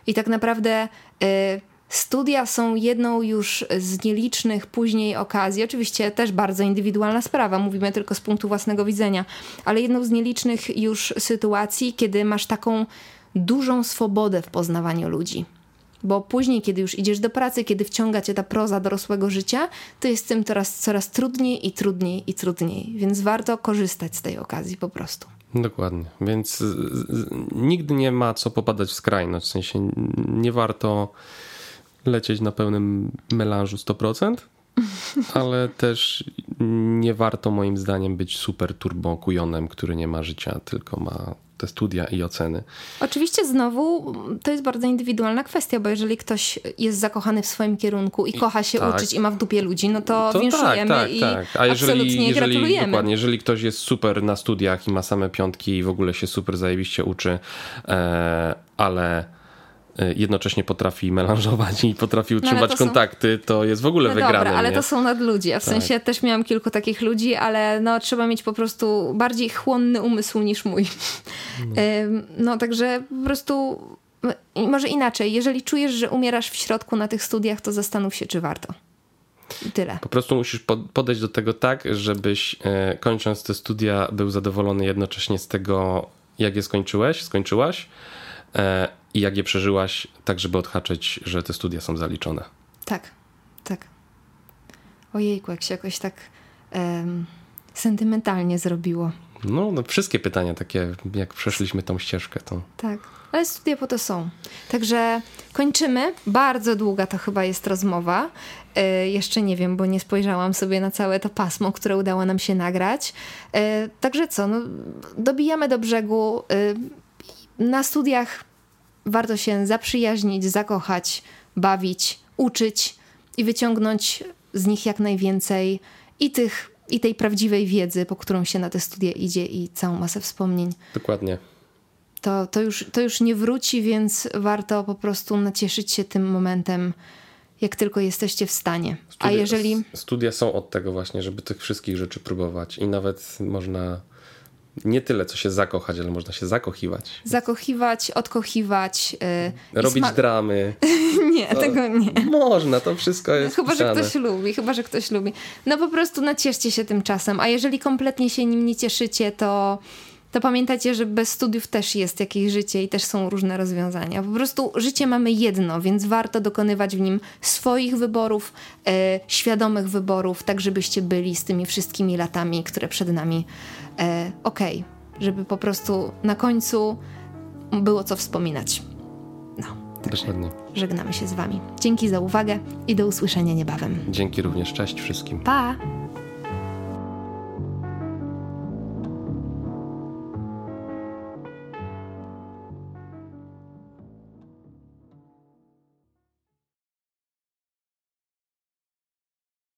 I tak naprawdę y, studia są jedną już z nielicznych później okazji, oczywiście też bardzo indywidualna sprawa, mówimy tylko z punktu własnego widzenia, ale jedną z nielicznych już sytuacji, kiedy masz taką dużą swobodę w poznawaniu ludzi. Bo później, kiedy już idziesz do pracy, kiedy wciąga cię ta proza dorosłego życia, to jest z tym coraz, coraz trudniej i trudniej i trudniej. Więc warto korzystać z tej okazji po prostu. Dokładnie. Więc nigdy nie ma co popadać w skrajność. W sensie nie warto lecieć na pełnym melanżu 100%, ale też nie warto moim zdaniem być super turbo kujonem, który nie ma życia, tylko ma te studia i oceny. Oczywiście znowu to jest bardzo indywidualna kwestia, bo jeżeli ktoś jest zakochany w swoim kierunku i kocha się tak. uczyć i ma w dupie ludzi, no to, To winszujemy tak, tak, i tak. A jeżeli, absolutnie jeżeli, gratulujemy. dokładnie, jeżeli ktoś jest super na studiach i ma same piątki i w ogóle się super zajebiście uczy, e, ale jednocześnie potrafi melanżować i potrafi utrzymać No, to są- kontakty, to jest w ogóle No wygrane. dobra, ale nie? to są nadludzie. W Tak. sensie też miałam kilku takich ludzi, ale no, trzeba mieć po prostu bardziej chłonny umysł niż mój. Ym, No także po prostu może inaczej. Jeżeli czujesz, że umierasz w środku na tych studiach, to zastanów się, czy warto. I tyle. Po prostu musisz pod- podejść do tego tak, żebyś e, kończąc te studia był zadowolony jednocześnie z tego, jak je skończyłeś, skończyłaś i jak je przeżyłaś, tak żeby odhaczyć, że te studia są zaliczone. Tak, tak. Ojejku, jak się jakoś tak em, sentymentalnie zrobiło. No, no, wszystkie pytania takie, jak przeszliśmy tą ścieżkę, to Tak, ale studia po to są. Także kończymy. Bardzo długa to chyba jest rozmowa. E, jeszcze nie wiem, bo nie spojrzałam sobie na całe to pasmo, które udało nam się nagrać. E, także co, no, dobijamy do brzegu. E, na studiach warto się zaprzyjaźnić, zakochać, bawić, uczyć i wyciągnąć z nich jak najwięcej i tych i tej prawdziwej wiedzy, po którą się na te studia idzie i całą masę wspomnień dokładnie. to, to, już, to już nie wróci, więc warto po prostu nacieszyć się tym momentem, jak tylko jesteście w stanie. A jeżeli. Studia są od tego właśnie, żeby tych wszystkich rzeczy próbować i nawet można nie tyle co się zakochać, ale można się zakochiwać. Zakochiwać, odkochiwać. Yy, Robić dramy. Nie, tego nie. Można, to wszystko jest Chyba, że wpisane. ktoś lubi, chyba, że ktoś lubi. No po prostu nacieszcie się tym czasem, a jeżeli kompletnie się nim nie cieszycie, to, to pamiętajcie, że bez studiów też jest jakieś życie i też są różne rozwiązania. Po prostu życie mamy jedno, więc warto dokonywać w nim swoich wyborów, e, świadomych wyborów, tak żebyście byli z tymi wszystkimi latami, które przed nami e, okej, żeby po prostu na końcu było co wspominać. No, także Dokładnie. żegnamy się z wami. Dzięki za uwagę i do usłyszenia niebawem. Dzięki również. Cześć wszystkim. Pa!